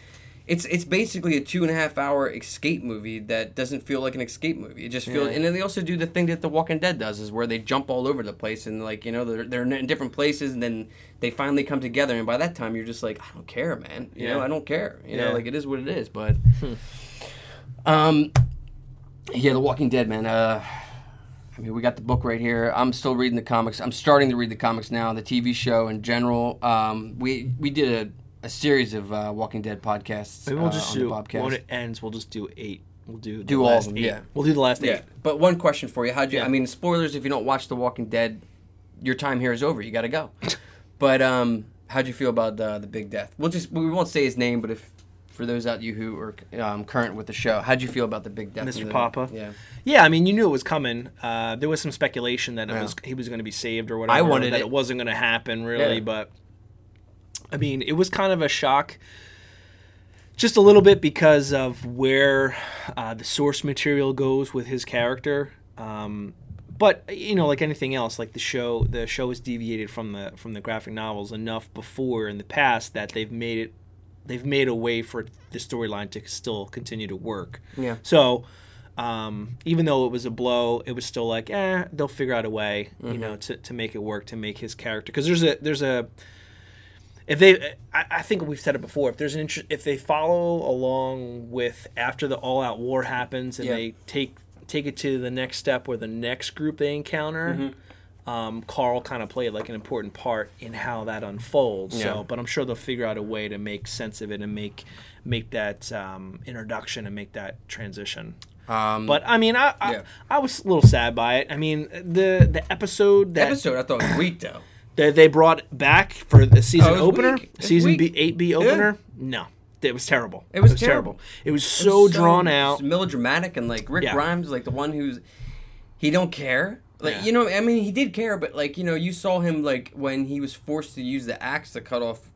it's it's basically a two and a half hour escape movie that doesn't feel like an escape movie. It just feels, Yeah. and then they also do the thing that The Walking Dead does, is where they jump all over the place and like you know they're they're in different places and then they finally come together, and by that time you're just like I don't care, man. You know Yeah. I don't care. You know like it is what it is. But um, yeah, The Walking Dead, man. Uh. I mean, we got the book right here. I'm still reading the comics. I'm starting to read the comics now. The TV show in general. Um, we we did a, a series of uh, Walking Dead podcasts. Maybe we'll uh, just on do Bobcast. when it ends. We'll just do eight. We'll do the Do all of last them, eight. yeah. We'll do the last Yeah, eight. but one question for you: How'd you? Yeah. I mean, spoilers. If you don't watch The Walking Dead, your time here is over. You got to go. but um, how'd you feel about the the big death? We'll just we won't say his name, but if for those out you who are um, current with the show, how'd you feel about the big death? Mr. in the- Papa? Yeah. Yeah, I mean, you knew it was coming. Uh, there was some speculation that it Yeah. was he was going to be saved or whatever. I wanted that it. it wasn't going to happen really, Yeah. but I mean, it was kind of a shock. Just a little bit because of where uh, the source material goes with his character. Um, but you know, like anything else, like the show, the show has deviated from the from the graphic novels enough before in the past that they've made it, they've made a way for the storyline to still continue to work. Yeah. So, um, even though it was a blow, it was still like, eh, they'll figure out a way, you know, to, to make it work, to make his character. Because there's a there's a if they, I, I think we've said it before. If there's an interest, if they follow along with after the all out war happens and Yeah. they take take it to the next step or the next group they encounter. Mm-hmm. Um, Carl kind of played like an important part in how that unfolds. Yeah. So, but I'm sure they'll figure out a way to make sense of it and make make that um, introduction and make that transition. Um, But I mean, I, I Yeah. I was a little sad by it. I mean, the the episode that episode I thought was weak though. That they brought back for the season Oh, opener, weak. Season. B eight B opener, no, it was terrible. It was terrible. It was so It's drawn out. melodramatic, and like Rick Yeah. Grimes, like the one who's he don't care. Like Yeah. you know, I mean, he did care, but like you know, you saw him like when he was forced to use the axe to cut off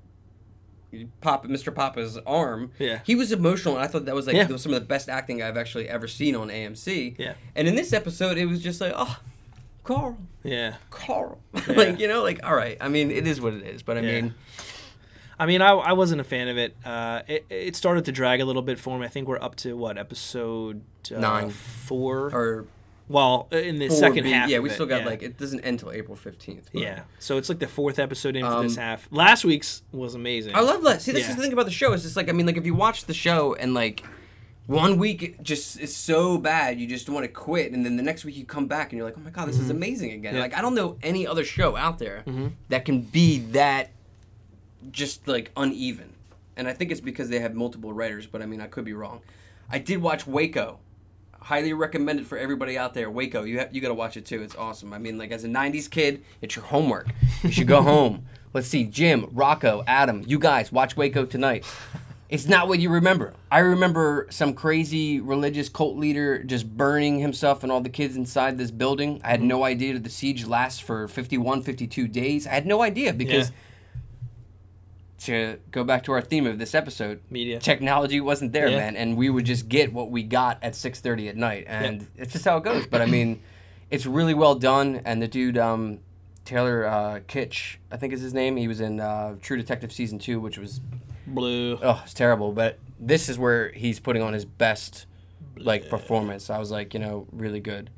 Papa, Mr. Papa's arm. Yeah. he was emotional, and I thought that was like Yeah. that was some of the best acting I've actually ever seen on AMC. Yeah. and in this episode, it was just like, oh, Carl, Yeah, Carl, Yeah. like you know, like all right. I mean, it is what it is, but I Yeah. mean, I mean, I, I wasn't a fan of it. Uh, it. It started to drag a little bit for me. I think we're up to what episode uh, Nine. four. or well, in the second B- half. Yeah, we still got yeah. like it doesn't end till April fifteenth. Yeah, so it's like the fourth episode in for this Um, half. Last week's was amazing. I love that. See, this Yeah. is the thing about the show. Is just like I mean, like if you watch the show and like one week just is so bad, you just want to quit, and then the next week you come back and you're like, oh my god, this is amazing again. Mm-hmm. Yeah. Like I don't know any other show out there Mm-hmm. that can be that just like uneven, and I think it's because they have multiple writers. But I mean, I could be wrong. I did watch Waco. Highly recommend it for everybody out there. Waco, you have, you got to watch it too. It's awesome. I mean, like as a '90s kid, it's your homework. You should go home. Let's see, Jim, Rocco, Adam, you guys watch Waco tonight. It's not what you remember. I remember some crazy religious cult leader just burning himself and all the kids inside this building. I had no idea that the siege lasts for 51, 52 days. I had no idea because to go back to our theme of this episode, Media. technology wasn't there, Yeah. man, and we would just get what we got at six thirty at night, and it's just how it goes. But I mean, it's really well done, and the dude, um, Taylor uh, Kitsch, I think is his name. He was in uh, True Detective season two, which was Blue. oh, it's terrible. But this is where he's putting on his best like performance. I was like, you know, really good.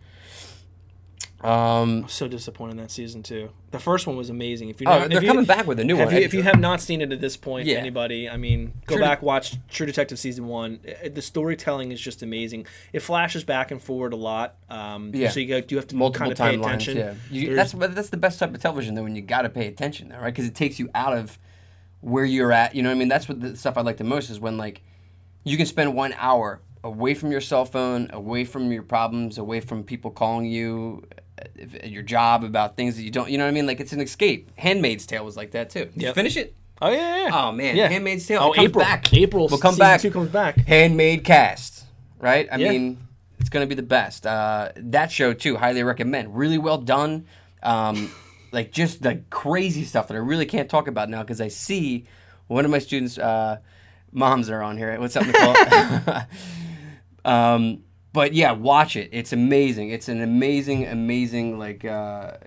Um, So disappointed in that season too. The first one was amazing. If you oh, they're you- coming back with a new one. you, if you have not seen it at this point, Yeah. anybody, I mean, go True back watch True Detective season one. The storytelling is just amazing. It flashes back and forward a lot, um, Yeah. so you go, you have to multiple kind of pay attention. Yeah, you, that's that's the best type of television though. When you got to pay attention, though, right? Because it takes you out of where you're at. You know what I mean? That's what the stuff I like the most is when like you can spend one hour away from your cell phone, away from your problems, away from people calling you your job about things that you don't. You know what I mean? Like it's an escape. Handmaid's Tale was like that too. Did you finish it? oh yeah, yeah. Oh man, yeah. Handmaid's Tale. Oh, April. back. April. will come back. Two comes back. Handmade cast, right? I Yeah. mean, it's going to be the best. Uh, that show too, highly recommend. Really well done. Um, like just the crazy stuff that I really can't talk about now because I see one of my students' uh, moms are on here. What's up, Nicole? um, but yeah, watch it. It's amazing. It's an amazing, amazing like. Uh,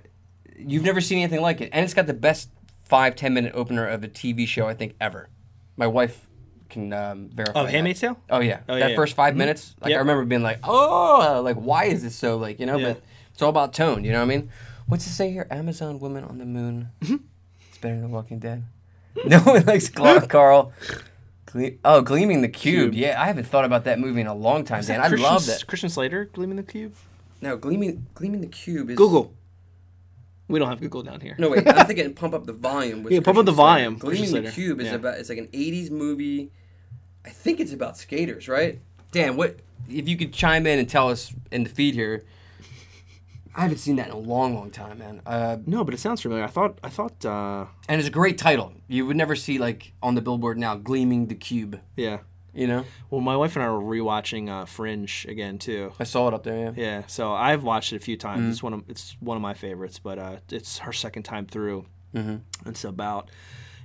you've never seen anything like it, and it's got the best five ten minute opener of a TV show I think ever. My wife can um, verify. Oh, that. Handmaid's Tale. Oh yeah, Oh, that yeah, yeah. first 5 minutes, like Yep. I remember being like, oh, like why is this so like you know? Yeah. But it's all about tone. You know what I mean? What's it say here? Amazon woman on the moon. Mm-hmm. It's better than Walking Dead. No one likes Clark Carl. Gle- oh, Gleaming the Cube. Cube. Yeah, I haven't thought about that movie in a long time, Dan. I Christian, love that. Christian Slater, Gleaming the Cube. No, Gleaming Gleaming the Cube is Google. We don't have Google down here. No wait, I'm thinking Pump Up the Volume. with Yeah, Pump Up the Volume, Gleaming the Cube is Yeah. about it's like an '80s movie. I think it's about skaters, right? Dan, what if you could chime in and tell us in the feed here? I haven't seen that in a long, long time, man. Uh, No, but it sounds familiar. I thought. I thought. uh and it's a great title. You would never see like on the billboard now, "Gleaming the Cube." Yeah. You know, Well, my wife and I were rewatching uh, Fringe again too. I saw it up there. Yeah. Yeah, so I've watched it a few times. Mm-hmm. It's one of it's one of my favorites, but uh, it's her second time through. Mm-hmm. It's about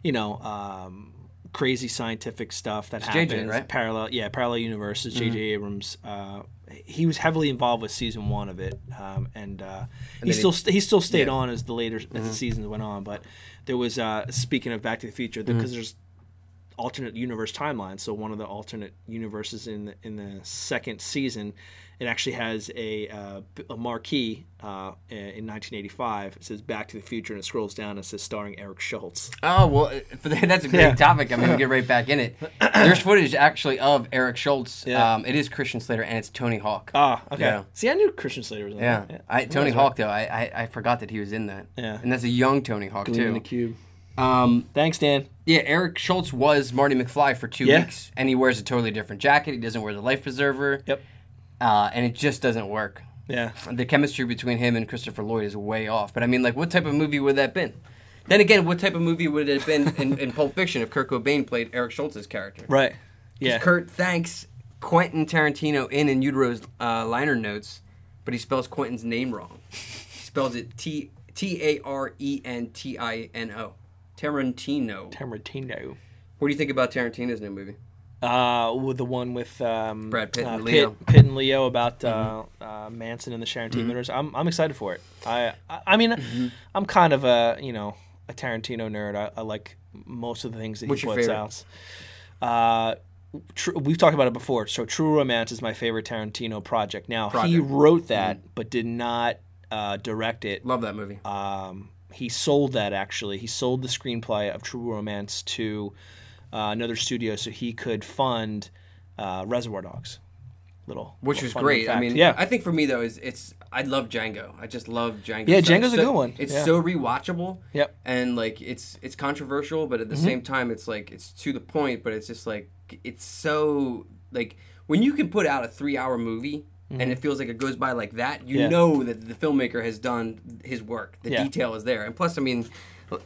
you know um, crazy scientific stuff that It's happens. JJ, right? Mm-hmm. Parallel, yeah, parallel universes. J.J. Abrams. Uh, he was heavily involved with season one of it, um, and, uh, he still he- he still stayed yeah. Mm-hmm. on as the later as the seasons went on. But there was uh, speaking of Back to the Future Mm-hmm. because there's alternate universe timeline. So one of the alternate universes in the, in the second season, it actually has a, uh, a marquee uh, in 1985. It says Back to the Future, and it scrolls down and it says starring Eric Stoltz. Oh well, that's a great Yeah. topic. I mean, we'll get right back in it. There's footage actually of Eric Stoltz. Yeah. Um, it is Christian Slater and it's Tony Hawk. Ah, okay. Yeah. See, I knew Christian Slater was in Yeah, that. I, Tony That's Hawk right. though. I, I I forgot that he was in that. Yeah. and that's a young Tony Hawk Gleaming too. the Cube. Um, Thanks, Dan. yeah, Eric Stoltz was Marty McFly for two Yeah. weeks, and he wears a totally different jacket. He doesn't wear the life preserver. Yep. Uh, and it just doesn't work. Yeah. The chemistry between him and Christopher Lloyd is way off. But I mean, like, what type of movie would that been? Then again, what type of movie would it have been in, in Pulp Fiction if Kurt Cobain played Eric Stoltz's character? Right. Yeah. Kurt thanks Quentin Tarantino in in Utero's uh, liner notes, but he spells Quentin's name wrong. He spells it T T A R E N T I N O. Tarantino. Tarantino. What do you think about Tarantino's new movie? Uh, with the one with um, Brad Pitt uh, and Leo. Pitt, Pitt and Leo about uh, uh, Manson and the Sharon Tate murders. I'm I'm excited for it. I I, I mean, I'm kind of a you know a Tarantino nerd. I, I like most of the things that What's he puts favorite? out. Uh, tr- we've talked about it before. So True Romance is my favorite Tarantino project. Now he wrote that, but did not uh, direct it. Love that movie. Um, he sold that actually. He sold the screenplay of True Romance to uh, another studio so he could fund uh, Reservoir Dogs. Little, Which little was great. I mean, yeah, I think for me though is it's I love Django. I just love Django. Yeah, so- Django's a good one. It's Yeah. so rewatchable. Yep. And like it's it's controversial, but at Mm-hmm. the same time, it's like it's to the point. But it's just like it's so like when you can put out a three hour movie. And it feels like it goes by like that. You Mm-hmm. Yeah. know that the filmmaker has done his work. The Yeah. detail is there, and plus, I mean,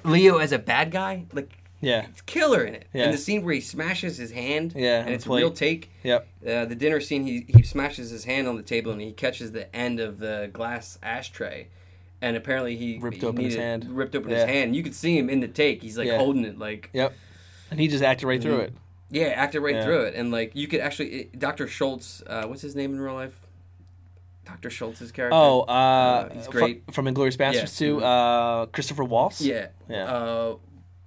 Leo as a bad guy, like yeah, it's killer in it. Yeah. And the scene where he smashes his hand, Yeah, and it's a real take. yep, Uh, the dinner scene, he, he smashes his hand on the table and he catches the end of the glass ashtray. And apparently he Ripped he open his hand. Ripped open Yeah. his hand. You could see him in the take. He's like Yeah. holding it, like yep. And he just acted right through it. yeah, acted right through it. And like you could actually, it, Dr. Schultz, uh, what's his name in real life? Dr. Schultz's character. Oh, uh, he's great. from Inglourious Basterds Yeah. too. Uh, Christopher Waltz. yeah, Yeah.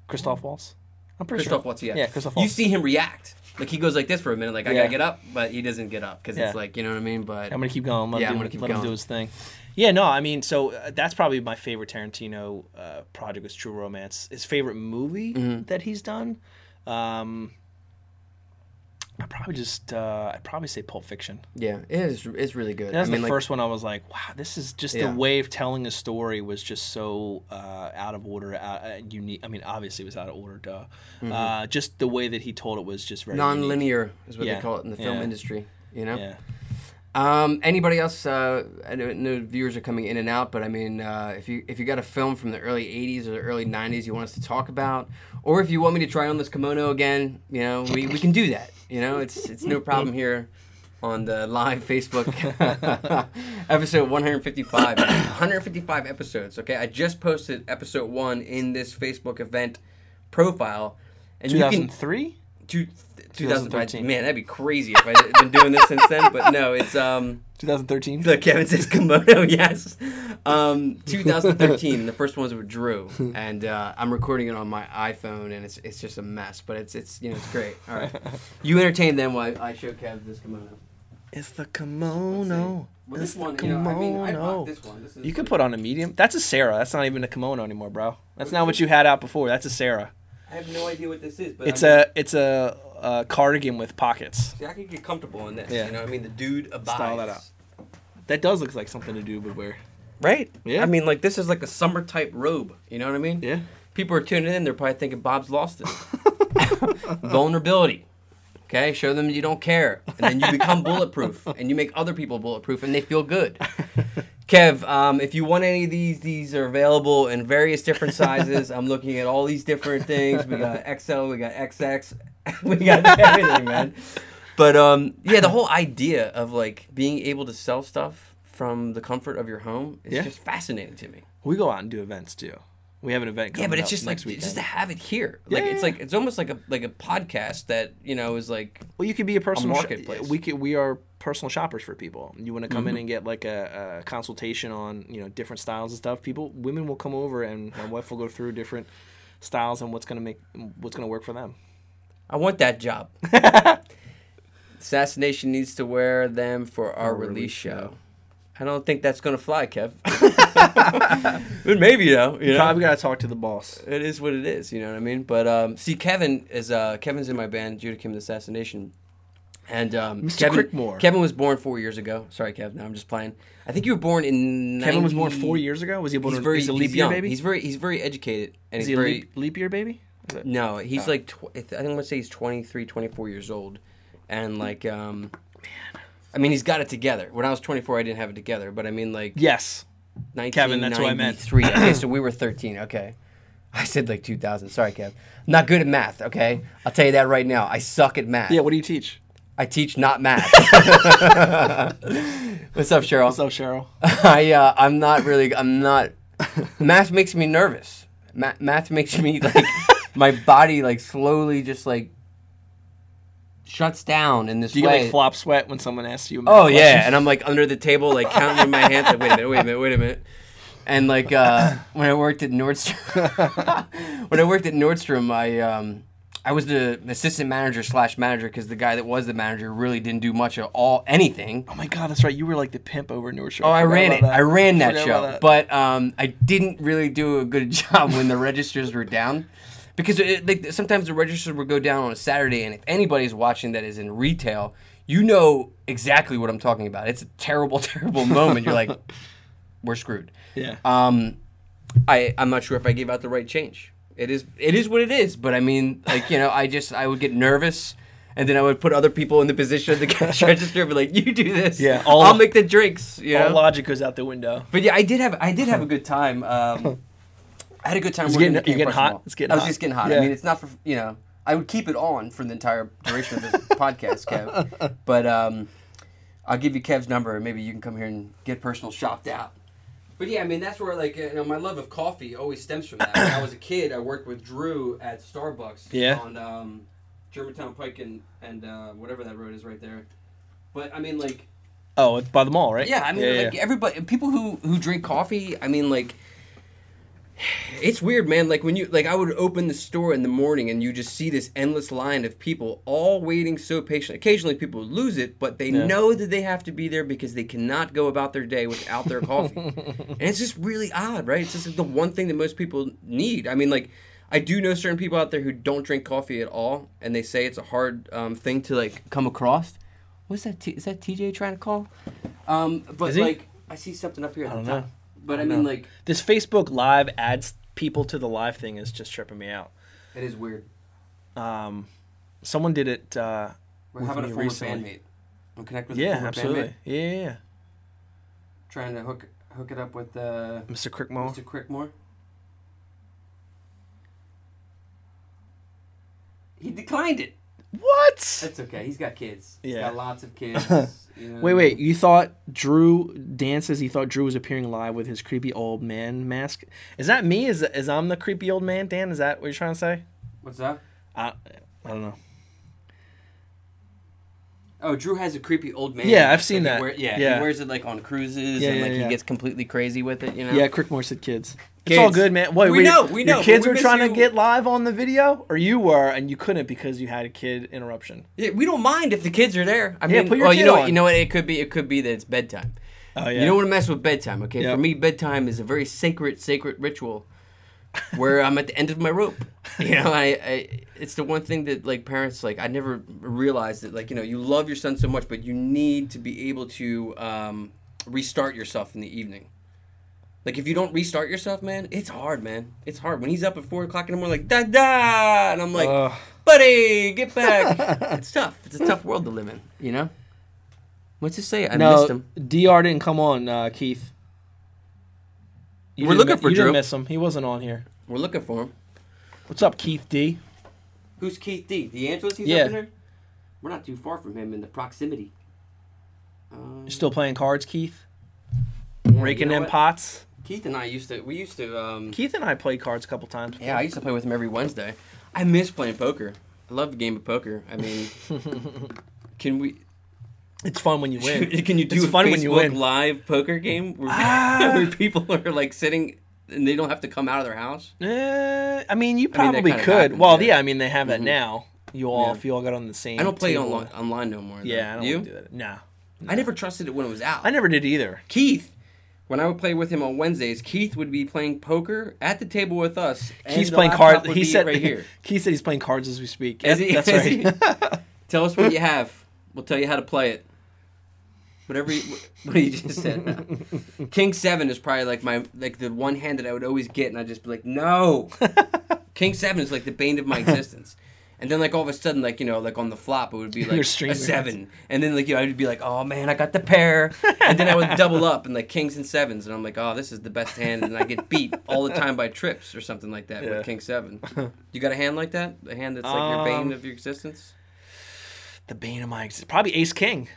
Christoph Waltz. I'm pretty Christoph sure. Waltz. Yeah, Yeah, Christoph Waltz. You see him react. Like he goes like this for a minute, like I Yeah. gotta get up, but he doesn't get up because Yeah. it's like you know what I mean. But I'm gonna keep going. Let Yeah, him I'm do, gonna keep let him going. do his thing. Yeah, no, I mean, so uh, that's probably my favorite Tarantino uh, project was True Romance. His favorite movie Mm-hmm. that he's done. Um, I probably just uh, I'd probably say Pulp Fiction. yeah, it is. It's really good. That's I mean, the like, first one I was like, wow, this is just Yeah. the way of telling a story was just so uh, out of order, uh, uh, unique. I mean, obviously it was out of order, duh. Uh, just the way that he told it was just very non-linear is what Yeah. they call it in the film Yeah. industry. You know. Yeah. Um, anybody else? Uh, I know, know viewers are coming in and out, but I mean, uh, if you if you got a film from the early '80s or the early '90s you want us to talk about, or if you want me to try on this kimono again, you know, we, we can do that. You know, it's it's no problem here on the live Facebook episode 155. 155 episodes. Okay, I just posted episode one in this Facebook event profile, and you can 2003. Two, 2013. 2013. Man, that'd be crazy if I'd been doing this since then. But no, it's um. 2013. The Kevin says kimono, yes. Um, 2013. the first ones with Drew, and uh, I'm recording it on my iPhone, and it's it's just a mess. But it's it's you know it's great. All right, you entertain them while I show Kev this kimono. It's the kimono. Well, this one, you know, I mean, I this one. This is You could put on a medium. That's a Sarah. That's not even a kimono anymore, bro. That's not what you had out before. That's a Sarah. I have no idea what this is, but It's I mean, a it's a, a cardigan with pockets. See, I could get comfortable in this. Yeah. You know, what I mean, the dude abides. Style that out. That does look like something to do would wear. Right? Yeah. I mean, like this is like a summer type robe. You know what I mean? Yeah. People are tuning in. They're probably thinking Bob's lost it. Vulnerability. Okay, show them you don't care, and then you become bulletproof, and you make other people bulletproof, and they feel good. Kev, um, if you want any of these, these are available in various different sizes. I'm looking at all these different things. We got XL, we got XX, we got everything, man. But um, yeah, the whole idea of like being able to sell stuff from the comfort of your home is Yeah. just fascinating to me. We go out and do events too. We have an event. Yeah, but it's just like weekend. just to have it here. Like Yeah, it's like it's almost like a like a podcast that you know is like Well, you could be a personal sho- marketplace. we could, we are personal shoppers for people. You want to come in Mm-hmm. and get like a, a consultation on you know different styles and stuff. People, women will come over and my wife will go through different styles and what's gonna make what's gonna work for them. I want that job. Assassination needs to wear them for our, Our release, release show. I don't think that's gonna fly, Kev. but maybe though, you know, you know. Probably gotta talk to the boss. it is what it is. You know what I mean? But um, see, Kevin is uh, Kevin's in my band, Judah Kim the Assassination, and um, Mr. Kevin, Crickmore. Kevin was born four years ago. Sorry, Kev. No, I'm just playing. I think you were born in. Kevin was born four years ago. Was he born? He's in- very he's a leap year young. baby. He's very he's very educated and Is he's he a very leap, leap year baby? It- no. He's Oh. like tw- I think I'm gonna say he's 23, 24 years old, and like um, I mean he's got it together. When I was 24, I didn't have it together, but I mean like Yes. Kevin, that's what I meant. 1993. okay, so we were 13. Okay. I said like 2000. Sorry, Kev. I'm not good at math, okay? I'll tell you that right now. I suck at math. Yeah. What do you teach? I teach not math. What's up, Cheryl? What's up, Cheryl? I uh, I'm not really I'm not math makes me nervous. Ma- math makes me like my body like slowly just like shuts down in this Do you way. get like flop sweat when someone asks you? a Oh yeah, and I'm like under the table, like counting in my hands, like wait a minute, wait a minute, wait a minute. And like uh, when I worked at Nordstrom, when I worked at Nordstrom, I um, I was the assistant manager slash manager because the guy that was the manager really didn't do much of all anything. Oh my god, that's right. You were like the pimp over Nordstrom. Oh, I Forgot ran it. I ran that Forgot show, that. but um, I didn't really do a good job when the registers were down, because it, like sometimes the registers would go down on a Saturday, and if anybody's watching that is in retail, you know exactly what I'm talking about. It's a terrible, terrible moment. You're like, we're screwed. yeah. Um, I I'm not sure if I gave out the right change. It is it is what it is. But I mean, like you know, I just I would get nervous. And then I would put other people in the position of the cash register, and be like, "You do this, Yeah, all- I'll make the drinks." You know? All logic goes out the window. But yeah, I did have I did have a good time. Um, I had a good time. It's working getting- at King you getting hot? It's getting I was hot. just getting hot. I mean, it's not for you know. I would keep it on for the entire duration of this podcast, Kev. But um, I'll give you Kev's number, and maybe you can come here and get personal shopped out. But yeah, I mean that's where like you know my love of coffee always stems from that. When I was a kid, I worked with Drew at Starbucks Yeah. on um, Germantown Pike and and uh, whatever that road is right there. But I mean like Oh, it's by the mall, right? Yeah, I mean, like everybody, people who who drink coffee. I mean, like, it's weird, man. Like when you like, I would open the store in the morning and you just see this endless line of people all waiting so patient. Occasionally, people lose it, but they Yeah. know that they have to be there because they cannot go about their day without their coffee. and it's just really odd, right? It's just like the one thing that most people need. I mean, like. I do know certain people out there who don't drink coffee at all, and they say it's a hard um, thing to like come across. What's that? T- is that TJ trying to call? Um, but like, I see something up here I don't top. But I, I mean, know. like, This Facebook Live adds people to the live thing is just tripping me out. it is weird. Um, someone did it. Uh, We're With having a me former recently. bandmate. I'm connect with yeah, absolutely. bandmate. Yeah, yeah, yeah. Trying to hook hook it up with uh, Mr. Crickmore. Mr. Crickmore. He declined it. What? That's okay. He's got kids. He's Yeah. got lots of kids. you know. Wait, wait. You thought Drew Dan says he thought Drew was appearing live with his creepy old man mask. Is that me? Is is I'm the creepy old man? Dan, is that what you're trying to say? What's that? I I don't know. Oh, Drew has a creepy old man. Yeah, I've seen that. wear- yeah, Yeah. he wears it like on cruises Yeah, and yeah, like yeah. he gets completely crazy with it. You know. Yeah, Crickmore said kids. It's Kids. all good, man. Wait, We wait, know, we know, Your kids we were miss trying to get live on the video, or you were, and you couldn't because you had a kid interruption. Yeah, we don't mind if the kids are there. I Yeah, mean, put your well, you know what? on. You know what? It could be. It could be that it's bedtime. Oh yeah. You don't want to mess with bedtime, okay? Yep. For me, bedtime is a very sacred, sacred ritual where I'm at the end of my rope. You know, I, I it's the one thing that like parents like I never realized that like you know you love your son so much, but you need to be able to um, restart yourself in the evening. Like if you don't restart yourself, man, it's hard, man. It's hard when he's up at four o'clock in the morning, like da da, and I'm like, Ugh. buddy, get back. it's tough. It's a tough world to live in. You know. What's it say? I no, missed him. Dr. didn't come on, uh, Keith. You We're looking mi- for you Drew. didn't miss him. He wasn't on here. We're looking for him. What's up, Keith D? Who's Keith D? D'Angelo's he's Yeah. up in there? We're not too far from him in the proximity. Um, You still playing cards, Keith? yeah, you Raking know them what? pots. Keith and I used to. We used to. Um, Keith and I played cards a couple times. yeah, I used to play with him every Wednesday. I miss playing poker. I love the game of poker. I mean, can we? It's fun when you win. Can you do It's a fun Facebook when you win. live poker game where, Ah. where people are like sitting and they don't have to come out of their house? Eh, I mean, you I mean, probably could. happens, well, yeah. yeah. I mean, they have that Mhm. now. You all, Yeah. if you all got on the same. I don't play online, online no more. though. Yeah, I don't you? wanna do that. No, I never trusted it when it was out. I never did either. Keith, when I would play with him on Wednesdays, Keith would be playing poker at the table with us. Keith's playing cards. He said right here. Keith said he's playing cards as we speak. Is he? That's Is right. he? Tell us what you have. We'll tell you how to play it. Whatever you, what you just said. King seven is probably like my like the one hand that I would always get, and I'd just be like, no. King seven is like the bane of my existence. And then like all of a sudden, like you know, like on the flop, it would be like a seven, and then like you know, I'd be like, oh man, I got the pair, and then I would double up and like kings and sevens, and I'm like, oh, this is the best hand, and I get beat all the time by trips or something like that Yeah. with king seven. You got a hand like that? A hand that's like your bane Um, of your existence? the bane of my existence. Probably Ace King.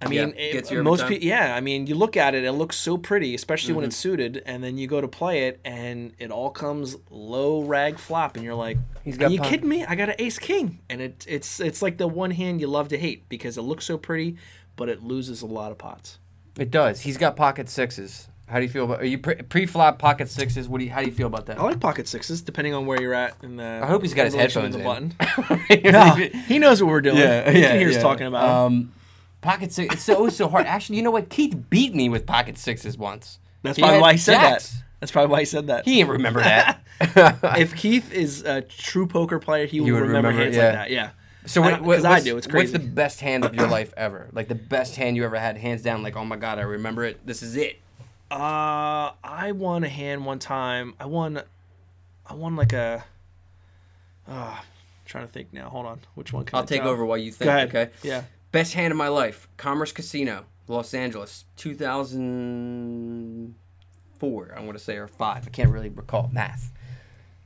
I Yeah, mean, it- gets you most people. Yeah, I mean, you look at it, it looks so pretty, especially when Mhm. it's suited, and then you go to play it, and it all comes low rag flop, and you're like, "Are you pop- kidding me? I got an Ace King," and it it's it's like the one hand you love to hate because it looks so pretty, but it loses a lot of pots. It does. He's got pocket sixes. How do you feel about? Are you pre- pre-flop pocket sixes? What do you? How do you feel about that? I like pocket sixes, depending on where you're at. In the, I hope he's got his headphones the button. no, he knows what we're doing. Yeah, he yeah, can hear us talking about. Um, pocket six. It's so so hard. Actually, you know what? Keith beat me with pocket sixes once. That's he probably why he said jacks. that. That's probably why he said that. He didn't remember that. if Keith is a true poker player, he, would remember, remember hands yeah. like that. Yeah. so what? what I what's- do, it's crazy. What's the best hand of your life ever? Like the best hand you ever had, hands down. Like oh my god, I remember it. This is it. Uh, I won a hand one time. I won, I won like a. Uh, trying to think now. Hold on. Which one? Can I'll I take tell? over while you think. Go ahead. Okay. Yeah. Best hand of my life, Commerce Casino, Los Angeles, 2004, I want to say, or five. I can't really recall math.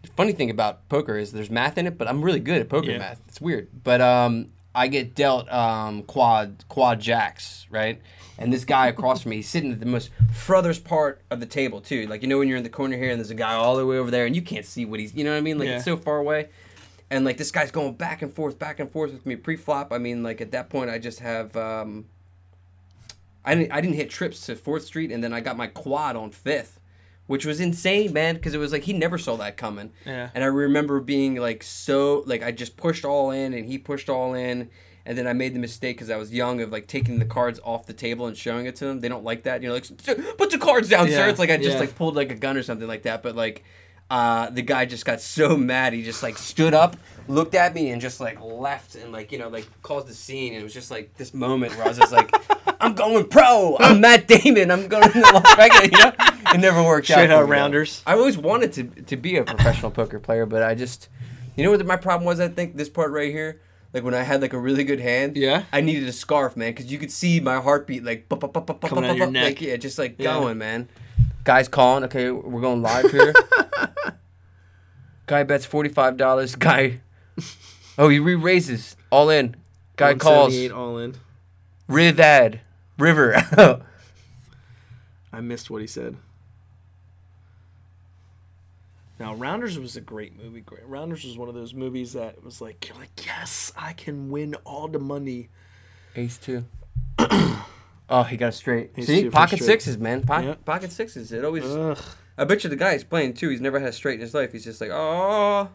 The funny thing about poker is there's math in it, but I'm really good at poker Yeah. math. It's weird, but um, I get dealt um, quad quad jacks, right? And this guy across from me, he's sitting at the most furthest part of the table too. Like you know when you're in the corner here, and there's a guy all the way over there, and you can't see what he's, you know what I mean? Like Yeah. it's so far away and like this guy's going back and forth, back and forth with me pre-flop. I mean, like at that point, I just have um, I didn't I didn't hit trips to Fourth Street, and then I got my quad on Fifth, which was insane, man. Because it was like he never saw that coming. Yeah. And I remember being like so like I just pushed all in, and he pushed all in. And then I made the mistake because I was young of like taking the cards off the table and showing it to them. They don't like that, you know. Like put the cards down, sir. Yeah, It's like I just yeah. like pulled like a gun or something like that. But like, uh, the guy just got so mad. He just like stood up, looked at me, and just like left and like you know like caused the scene. And it was just like this moment where I was just like, I'm going pro. I'm Matt Damon. I'm going to Las Vegas. You know, it never worked out. Straight for out me, rounders. I always wanted to to be a professional poker player, but I just, you know what my problem was? I think this part right here. Like when I had like a really good hand, Yeah. I needed a scarf, man, because you could see my heartbeat like Coming out your neck. like yeah, just like going, man. Guys calling. Okay, we're going live here. Guy bets forty five dollars. Guy, oh he re raises all in. Guy calls all in. Rivad River. I missed what he said. Now, Rounders was a great movie. Great. Rounders was one of those movies that was like, you're like, yes, I can win all the money. Ace two. oh, he got a straight. Ace See, pocket straight. sixes, man. Po- Yeah. Pocket sixes. It always. Ugh. I bet you the guy he's playing too. He's never had a straight in his life. He's just like, oh,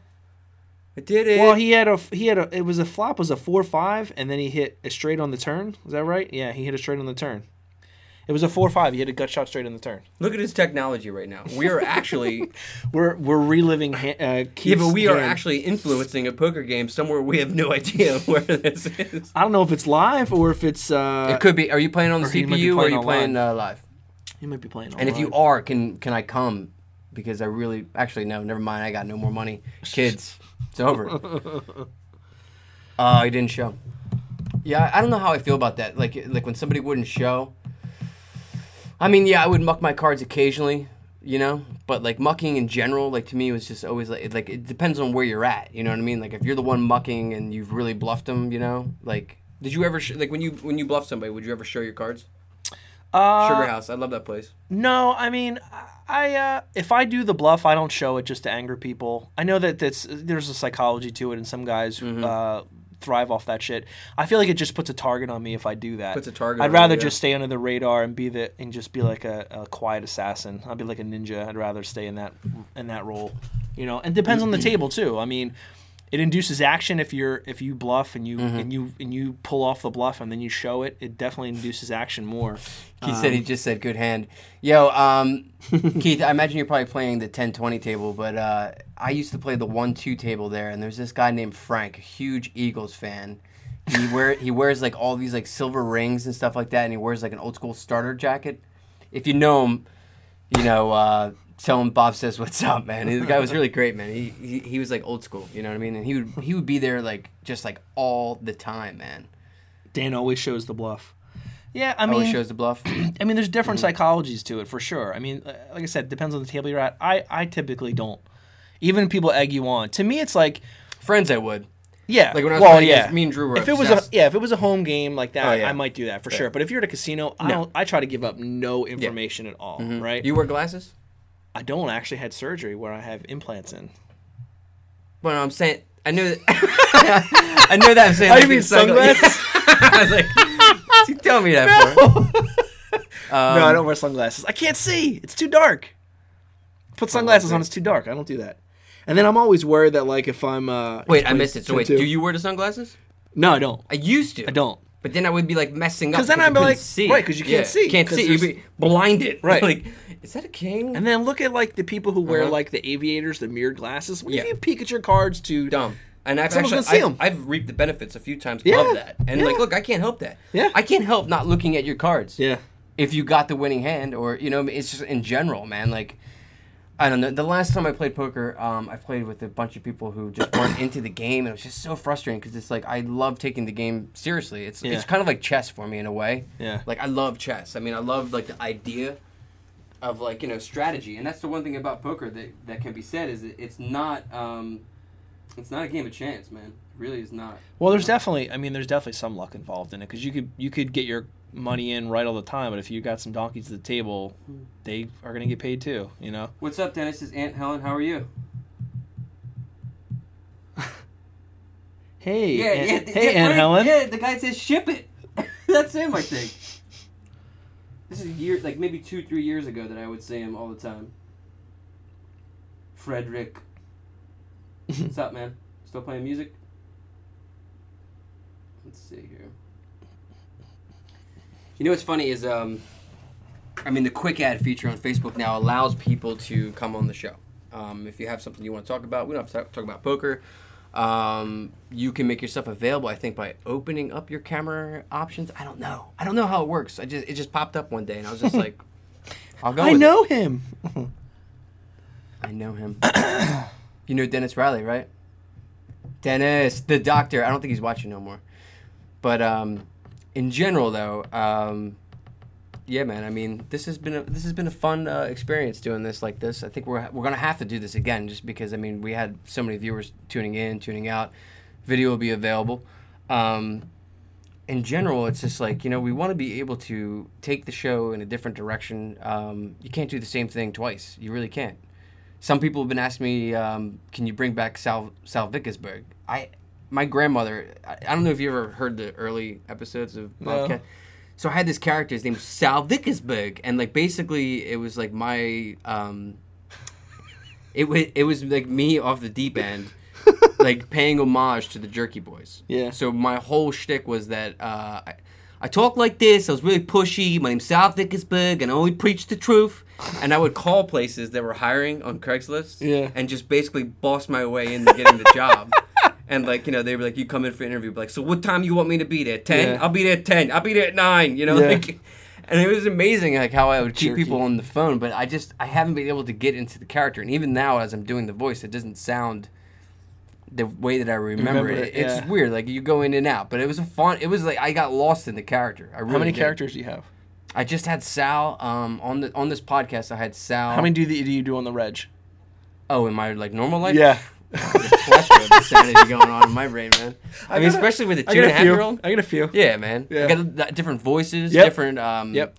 I did it. Well, he had a he had a it was a flop was a four five, and then he hit a straight on the turn. Is that right? Yeah, he hit a straight on the turn. It was a four five. He hit a gut shot straight in the turn. Look at his technology right now. We are actually, We're we're reliving. Ha- uh, yeah, but we are actually influencing a poker game somewhere we have no idea where this is. I don't know if it's live or if it's. Uh, It could be. Are you playing on the or he might be CPU or are you online. playing uh, live? he might be playing. On. And if you are, can can I come? Because I really, actually, no, never mind. I got no more money. Kids, it's over. Uh, he didn't show. Yeah, I don't know how I feel about that. Like, like when somebody wouldn't show. I mean, yeah, I would muck my cards occasionally, you know, but like mucking in general, like to me, was just always like, like it depends on where you're at. You know what I mean? Like if you're the one mucking and you've really bluffed them, you know, like. Did you ever sh- like when you when you bluff somebody? Would you ever show your cards? uh, Sugar House, I love that place. No, I mean, I uh, if I do the bluff, I don't show it just to anger people. I know that that's there's a psychology to it, and some guys Mm-hmm. uh, thrive off that shit. I feel like it just puts a target on me if I do that. Puts a target I'd rather you, yeah. just stay under the radar and be the and just be like a, a quiet assassin. I'd be like a ninja. I'd rather stay in that in that role, you know. And depends on the table too. I mean. It induces action if you're if you bluff and you Mm-hmm. and you and you pull off the bluff and then you show it. It definitely induces action more. He said Um, he just said good hand. Yo, um, Keith, I imagine you're probably playing the 10-20 table, but uh, I used to play the one-two table there, and there's this guy named Frank, a huge Eagles fan. He wear he wears like all these like silver rings and stuff like that, and he wears like an old school starter jacket. If you know him, you know, uh, tell him Bob says what's up, man. The guy was really great, man. He, he he was like old school, you know what I mean? And he would he would be there like just like all the time, man. Dan always shows the bluff. Yeah, I Always mean, shows the bluff. I mean, there's different Mm-hmm. psychologies to it for sure. I mean, uh, like I said, depends on the table you're at. I, I typically don't. Even if people egg you on. To me, it's like, Friends, I would. yeah, Like when I was well, playing yeah. me and Drew were if it was a yeah, if it was a home game like that, Oh, yeah. I might do that for Yeah. sure. But if you're at a casino, I No. don't. I try to give up no information at all. Right? You wear glasses? I don't actually had surgery where I have implants in. Well, I'm saying I knew that. I know that I'm saying. Oh, like, you mean sunglasses? I was like, he telling me that for? Um, no, I don't wear sunglasses. I can't see. It's too dark. Put sunglasses on. It's too dark. I don't do that. And then I'm always worried that like if I'm uh Wait, I missed it. So wait, 22 do you wear the sunglasses? No, I don't. I used to. I don't. But then I would be like messing up because then I I'd be like- see. right, 'cause you can't see, can't see. You'd be blinded. Right. like, is that a king? And then look at like the people who wear Uh-huh. like the aviators, the mirrored glasses. What Yeah. if you peek at your cards to dumb. And I've Someone's actually gonna see I've, 'em. I've reaped the benefits a few times Yeah, of that. And like, look, I can't help that. Yeah. I can't help not looking at your cards. Yeah. if you got the winning hand or you know it's just in general man like i don't know the last time i played poker um, i played with a bunch of people who just weren't into the game and it was just so frustrating because it's like i love taking the game seriously it's Yeah. it's kind of like chess for me in a way Yeah. like i love chess i mean i love like the idea of like you know strategy and that's the one thing about poker that that can be said is that it's not um it's not a game of chance man it really is not Well, there's definitely. I mean, there's definitely some luck involved in it because you could you could get your money in right all the time, but if you got some donkeys at the table, they are gonna get paid too. You know. what's up dennis is aunt helen how are you Hey. Yeah, Aunt, yeah. hey, yeah, Aunt Frank- Helen. Yeah, the guy says ship it. That's him, I think. This is year like maybe two three years ago that I would say him all the time. Frederick. What's up, man? Still playing music? Let's see here. You know what's funny is um, I mean the quick ad feature on Facebook now allows people to come on the show. Um, if you have something you want to talk about, we don't have to talk, about poker. Um, you can make yourself available, I think, by opening up your camera options. I don't know. I don't know how it works. I just it just popped up one day, and I was just like, "I'll go." I with know him. I know him. you know Dennis Riley, right? Dennis, the doctor. I don't think he's watching no more. But um, in general, though, um, yeah, man. I mean, this has been a this has been a fun uh, experience doing this like this. I think we're we're gonna have to do this again, just because I mean we had so many viewers tuning in, tuning out. Video will be available. Um, in general, it's just like you know we want to be able to take the show in a different direction. Um, you can't do the same thing twice. You really can't. Some people have been asking me, um, "Can you bring back Sal Sal Vickersburg?" I, my grandmother. I, I don't know if you ever heard the early episodes of No. So I had this character. His name was Sal Vickersburg, and like basically it was like my. Um, it was it was like me off the deep end, like paying homage to the Jerky Boys. Yeah. So my whole shtick was that uh, I, I talk like this. I was really pushy. My name's Sal Vickersburg, and I only preach the truth. And I would call places that were hiring on Craigslist, Yeah. and just basically boss my way into getting the job. And like you know, they were like, "You come in for an interview." Like, "So what time you want me to be there? Ten? Yeah. I'll be there at ten. I'll be there at nine. You know, Yeah. like, and it was amazing like how I would keep Jerky. people on the phone. But I just I haven't been able to get into the character, and even now as I'm doing the voice, it doesn't sound the way that I remember, Remember it. it, It's weird, like you go in and out. But it was a fun. It was like I got lost in the character. I really How many did. characters do you have? I just had Sal um, on the on this podcast. I had Sal. How many do, you- do you do on the reg? Oh, in my like normal life. Yeah. Plethora of insanity going on in my brain, man. I, mean, got a- especially with a I two a a half few. year old. I got a few. Yeah, man. Yeah. I got different voices, Yep. different um, Yep.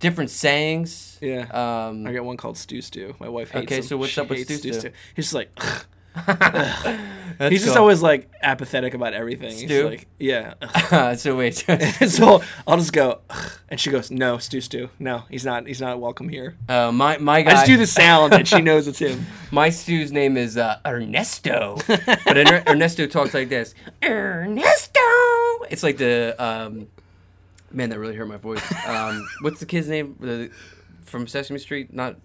different sayings. Yeah. Um, I got one called Stew Stew. My wife hates Okay, him. so what's She up with Stew Stew? He's just like, that's he's just cool. always like apathetic about everything. He's Stew? like, yeah. so wait. so I'll just go, and she goes, no, Stu, Stu, No, he's not. He's not welcome here. uh, my my guy. I just do the sound, and she knows it's him. My stew's name is uh, Ernesto, but Ernesto Ernesto talks like this. Ernesto. It's like the um, man that really hurt my voice. Um, what's the kid's name? The, from Sesame Street, not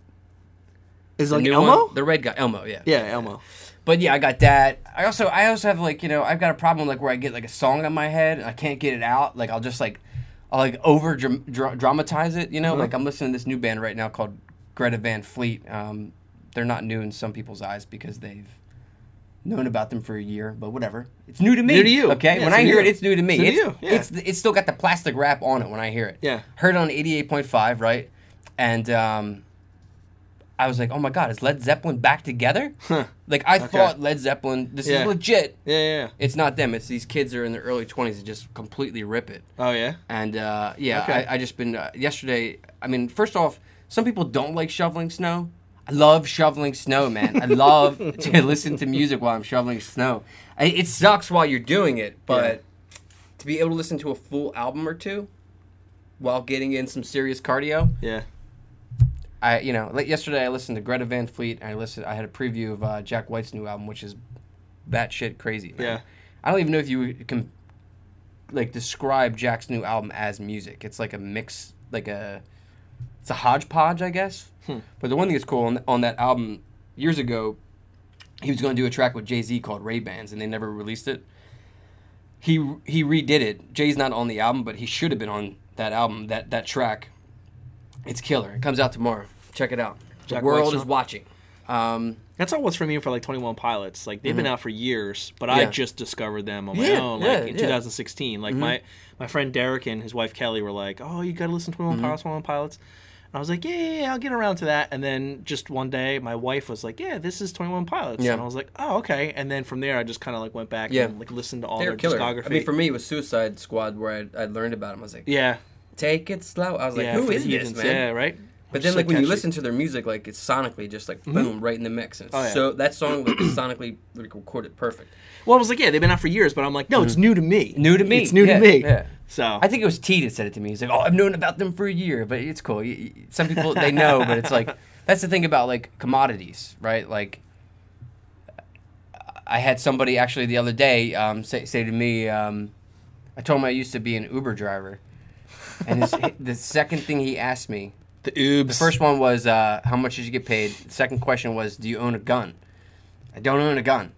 Is the like new Elmo? one? the red guy, Elmo. Yeah. Yeah, Elmo. But yeah, I got that. I also I also have like you know I've got a problem like where I get like a song in my head and I can't get it out. Like I'll just like I'll like over dra- dramatize it. You know, Uh-huh. like I'm listening to this new band right now called Greta Van Fleet. Um, they're not new in some people's eyes because they've known about them for a year, but whatever. It's new to me. New to you. Okay, Yeah, when I hear to it, it's new to me. It's new to It's you, yeah. it's it's still got the plastic wrap on it when I hear it. Yeah. Heard it on 88.5, right? And um, I was like, oh my god, is Led Zeppelin back together? Huh. Like I Okay. thought Led Zeppelin. This Yeah. is legit. Yeah, yeah, yeah. It's not them. It's these kids that are in their early twenties that just completely rip it. Oh yeah. And uh, yeah, Okay. I, I just been uh, yesterday. I mean, first off, some people don't like shoveling snow. I love shoveling snow, man. I love to listen to music while I'm shoveling snow. I, it sucks while you're doing it, but to be able to listen to a full album or two while getting in some serious cardio, Yeah. I you know like yesterday I listened to Greta Van Fleet and I listened I had a preview of uh, Jack White's new album which is batshit crazy. Man. Yeah. I don't even know if you can like describe Jack's new album as music. It's like a mix, like a it's a hodgepodge, I guess. Hmm. But the one thing that's cool on, on that album years ago, he was going to do a track with Jay Z called Ray Bans, and they never released it. He he redid it. Jay's not on the album, but he should have been on that album. That that track, it's killer. It comes out tomorrow. Check it out. Jack the world White's is song? watching. Um, That's all what's from you for like Twenty One Pilots. Like they've been out for years, but I Mm-hmm. Yeah. just discovered them on my Yeah, own, yeah, like in yeah. Mm-hmm. 2016. Like my my friend Derek and his wife Kelly were like, "Oh, you got to listen to Twenty One Mm-hmm. Pilots, Twenty One Pilots." And I was like, yeah, yeah, yeah, I'll get around to that. And then just one day, my wife was like, "Yeah, this is Twenty One Pilots," Yeah. and I was like, "Oh, okay." And then from there, I just kind of like went back Yeah. and like listened to all they're their killer. discography. I mean, for me, it was Suicide Squad where I I learned about him. I was like, yeah, take it slow. I was like, yeah, who is this man? Yeah, right. But then, So like when you listen to their music, like it's sonically just like boom, right in the mix. And Oh, yeah. so that song like, sonically like, recorded perfect. Well, I was like, yeah, they've been out for years, but I'm like, no, it's new to me. Mm-hmm. New to me. It's new Yeah, to me. yeah. So I think it was T that said it to me. He's like, "Oh, I've known about them for a year, but it's cool." Some people they know, but it's like that's the thing about like commodities, right? Like, I had somebody actually the other day um, say say to me, um, I told him I used to be an Uber driver, and his, the second thing he asked me, the oobs. the first one was, uh, "How much did you get paid?" The second question was, "Do you own a gun?" I don't own a gun.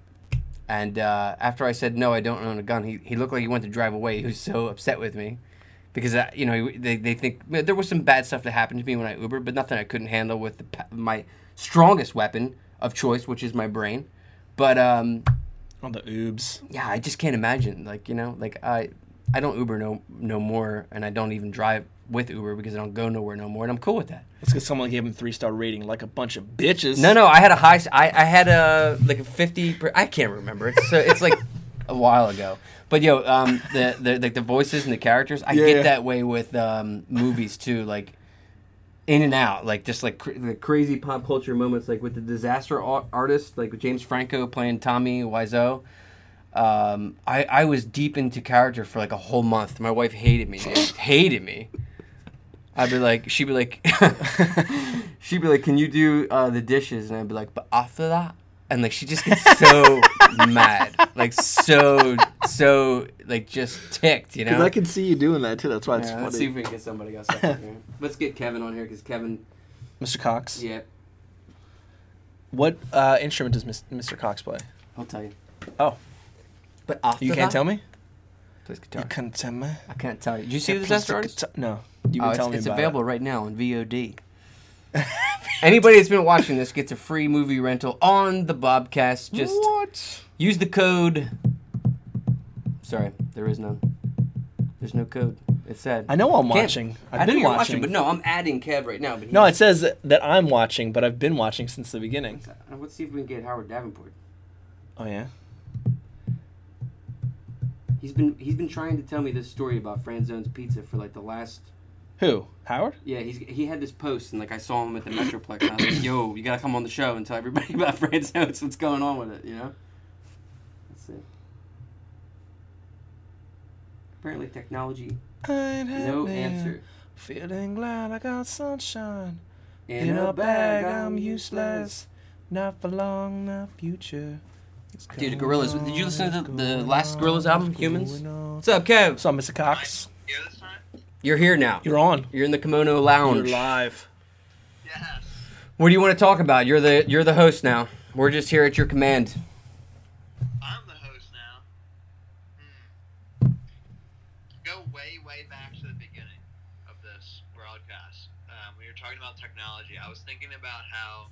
And uh, after I said no, I don't own a gun, he, he looked like he wanted to drive away. He was so upset with me because uh, you know they, they think there was some bad stuff that happened to me when I Ubered, but nothing I couldn't handle with the, my strongest weapon of choice, which is my brain. But um, on the oobs. yeah, I just can't imagine. Like you know, like I I don't Uber no no more, and I don't even drive with Uber because I don't go nowhere no more, and I'm cool with that. It's because someone gave him three star rating, like a bunch of bitches. No, no, I had a high. I, I had a like a fifty. Per, I can't remember. It's so it's like a while ago. But yo, um, the the like the voices and the characters, I Yeah, get yeah. that way with um movies too. Like in and out, like just like cr- the crazy pop culture moments, like with the disaster ar- artist, like with James Franco playing Tommy Wiseau. Um, I I was deep into character for like a whole month. My wife hated me, hated me. I'd be like, she'd be like, she'd be like, "Can you do uh, the dishes?" And I'd be like, "But after that," and like she just gets so mad, like so so like just ticked, you know. Because I can see you doing that too. That's why it's Yeah, funny. let's see if we can get somebody else. up here. Let's get Kevin on here because Kevin, Mr. Cox. yeah, What uh, instrument does Mr. Cox play? I'll tell you. Oh, But after you can't that, tell me. Plays guitar. You can't tell me. I can't tell you. Did you see Yeah, the disaster artist? guitar- No, you Oh, can it's, tell me it's about available right now on VOD. Anybody that's been watching this gets a free movie rental on the Bobcast. Just what? use the code. Sorry, there is none. There's no code. It's sad. I know I'm Can't- watching. I've I know been you're watching. watching, but no, I'm adding Kev right now. But No, it says that, that I'm watching, but I've been watching since the beginning. Let's see if we can get Howard Davenport. Oh yeah. He's been he's been trying to tell me this story about Franzone's Pizza for like the last Who? Howard? yeah he's he had this post and like I saw him at the Metroplex and I was like yo you gotta come on the show and tell everybody about Franzone's what's going on with it you know let's see apparently technology no answer Feeling glad I got sunshine. in, a bag I'm useless Not for long, not future. It's Dude, going Gorillaz, did you listen to on, the last Gorillaz album, Humanz? what's up Kev What's up, Mr. Cox? Here this time? you're here now You're on. you're in the Kimono Lounge You're live. Yes. what do you want to talk about you're the you're the host now we're just here at your command I'm the host now. Hmm. Go way, way back to the beginning of this broadcast. Um, we were talking about technology. I was thinking about how.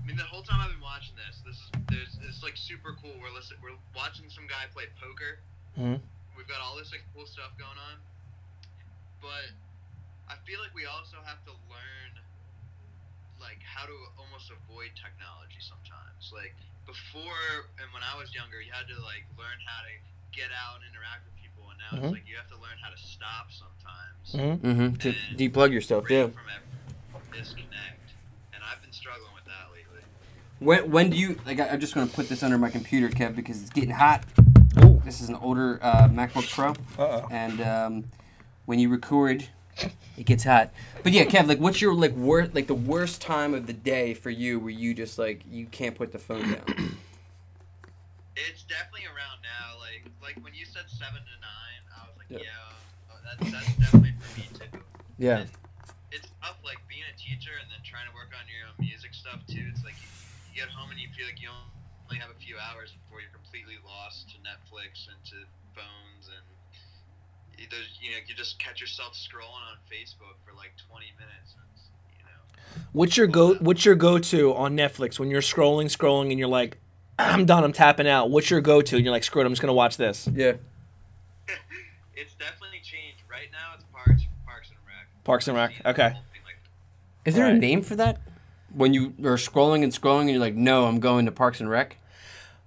I mean, the whole time I've been watching this, this is there's it's like super cool. We're listen, we're watching some guy play poker. Mhm. We've got all this like cool stuff going on, but I feel like we also have to learn like how to almost avoid technology sometimes. Like before and when I was younger, you had to like learn how to get out and interact with people, and now Mhm. it's like you have to learn how to stop sometimes. Mhm. mm-hmm to deplug yourself yeah From disconnect, and I've been struggling with that lately. When when do you like? I, I'm just gonna put this under my computer, Kev, because it's getting hot. Ooh. This is an older uh, MacBook Pro, Uh oh. and um, when you record, it gets hot. But yeah, Kev, like, what's your like worst like the worst time of the day for you where you just like you can't put the phone down? It's definitely around now. Like like when you said seven to nine, I was like, Yeah. yeah, uh, that's that's definitely for me too. Yeah. It's tough, like being a teacher and then trying to work on your own music stuff too. It's like you, you get home and you feel like you only have a few hours before you're completely lost to Netflix and to phones and you, there's, you know you just catch yourself scrolling on Facebook for like 20 minutes. And, it's, you know, What's your go? Uh, what's your go-to on Netflix when you're scrolling, scrolling, and you're like, "I'm done. I'm tapping out." What's your go-to? And you're like, "Screw it. I'm just gonna watch this." Yeah. it's definitely changed. Right now, it's Parks Parks and Rec. Parks and Rec. Okay. whole thing, like, Is there a name for that? When you are scrolling and scrolling and you're like, no, I'm going to Parks and Rec.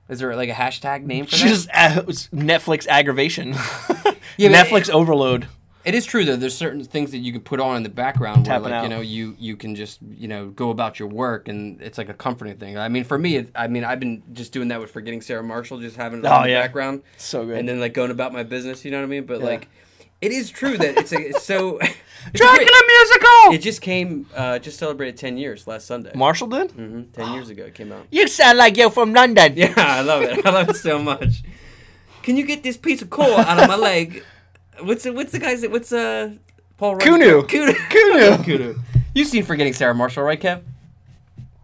Is there like a hashtag name for that? Just uh, Netflix aggravation. Yeah, Netflix overload. It is true though. There's certain things that you can put on in the background where, Tapping like, you know, you you can just you know go about your work, and it's like a comforting thing. I mean, for me, it, I mean, I've been just doing that with forgetting Sarah Marshall, just having it Oh, on the yeah. background, So good. and then like going about my business. You know what I mean? But Yeah. like, it is true that it's, a, it's so. it's a Dracula great- musical. It just came, uh, just celebrated ten years last Sunday. Marshall did. Mm-hmm, Ten years ago, it came out. You sound like you're from London. Yeah, I love it. I love it so much. Can you get this piece of coal out of my leg? What's the, what's the guy's what's uh Paul Rudd- Kunu. Kunu. Kunu. Kunu. You've seen Forgetting Sarah Marshall, right, Kev?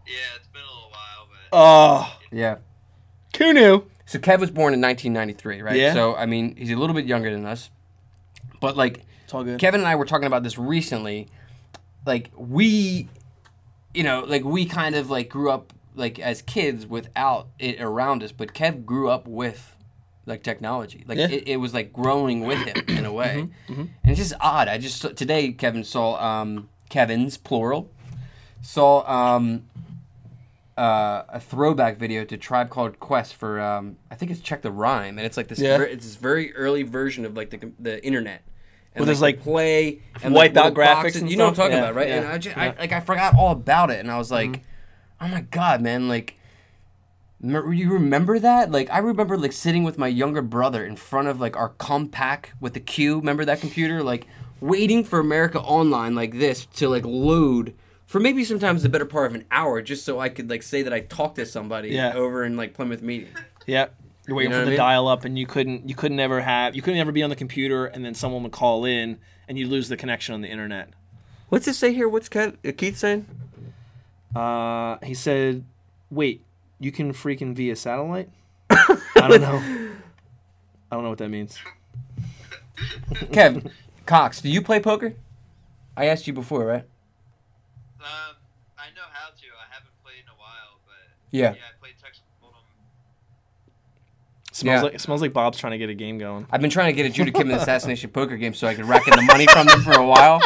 Yeah, it's been a little while, but Oh, Yeah. Kunu. So Kev was born in 1993, right? Yeah. So I mean, he's a little bit younger than us, but like It's all good. Kevin and I were talking about this recently. Like we, you know, like we kind of like grew up like as kids without it around us, but Kev grew up with like technology. Like Yeah. it, it was like growing with him in a way, Mm-hmm, and it's just odd. I just today Kevin saw um, Kevin's plural saw um, uh, a throwback video to Tribe Called Quest for um, I think it's Check the Rhime, and it's like this. Yeah. ver- it's this very early version of like the the internet. And Well, there's, the like, play and wiped like, out graphics boxes. and You know what I'm talking Yeah, about, right? yeah, And I, just. Mm-hmm. I like I forgot all about it, and I was like, oh my god, man! Like, you remember that? Like, I remember like sitting with my younger brother in front of like our Compaq with the Q. Remember that computer? Like, waiting for America Online like this to like load for maybe sometimes the better part of an hour, just so I could like say that I talked to somebody Yeah. over in like Plymouth Meeting. Yep. You're waiting know for what the I mean? dial up, and you couldn't. You couldn't ever have. You couldn't ever be on the computer, and then someone would call in, and you'd lose the connection on the internet. What's it say here? What's Keith, uh, Keith saying? Uh, he said, "Wait, you can freaking via satellite?" I don't know. I don't know what that means. Kev, Cox, do you play poker? I asked you before, right? um, I know how to. I haven't played in a while, but Yeah. yeah, I played Texas Hold'em. Smells Yeah. like it smells like Bob's trying to get a game going. I've been trying to get a Judah Kim assassination poker game so I can rack in the money from them for a while.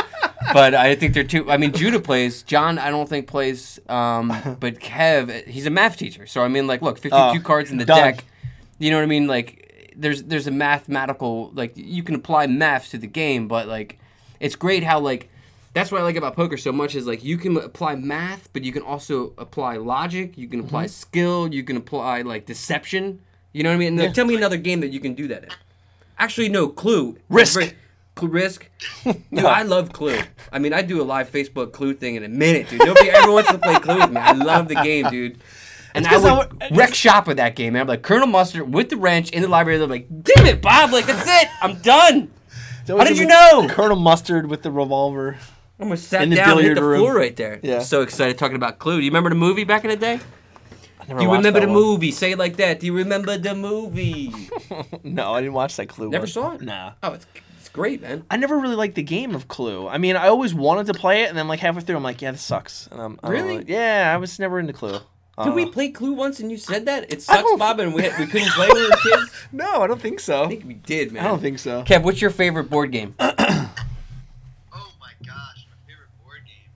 But I think they're too. I mean, Judah plays. John, I don't think plays. Um, but Kev, he's a math teacher. So I mean, like, look, fifty-two Oh, cards in the done. deck. You know what I mean? Like, there's there's a mathematical like you can apply math to the game, but like, it's great how like. That's what I like about poker so much is like you can apply math, but you can also apply logic. You can apply mm-hmm. skill. You can apply like deception. You know what I mean? And, like, Yeah. Tell me another game that you can do that in. Actually, no. Clue. Risk. Very- Risk. Dude, I love Clue. I mean, I do a live Facebook Clue thing in a minute, dude. Nobody ever wants to play Clue with me. I love the game, dude. And I 'cause I would would- wreck shop with that game, man. I'm like Colonel Mustard with the wrench in the library. They're like, "Damn it, Bob! Like that's it. I'm done." How did you know? Colonel Mustard with the revolver? Almost sat In the down and hit the room. floor right there. Yeah. So excited talking about Clue. Do you remember the movie back in the day? I never Do you remember the one. movie? Say it like that. Do you remember the movie? No, I didn't watch that Clue. Never one. saw it? Nah. oh, it's it's great, man. I never really liked the game of Clue. I mean, I always wanted to play it, and then like halfway through, I'm like, yeah, this sucks. And I'm Really? yeah, I was never into Clue. I Did we uh-huh. play Clue once and you said that? It sucks, Bob, and we, we couldn't play when we were kids? No, I don't think so. I think we did, man. I don't think so. Kev, what's your favorite board game? Oh my gosh, my favorite board game.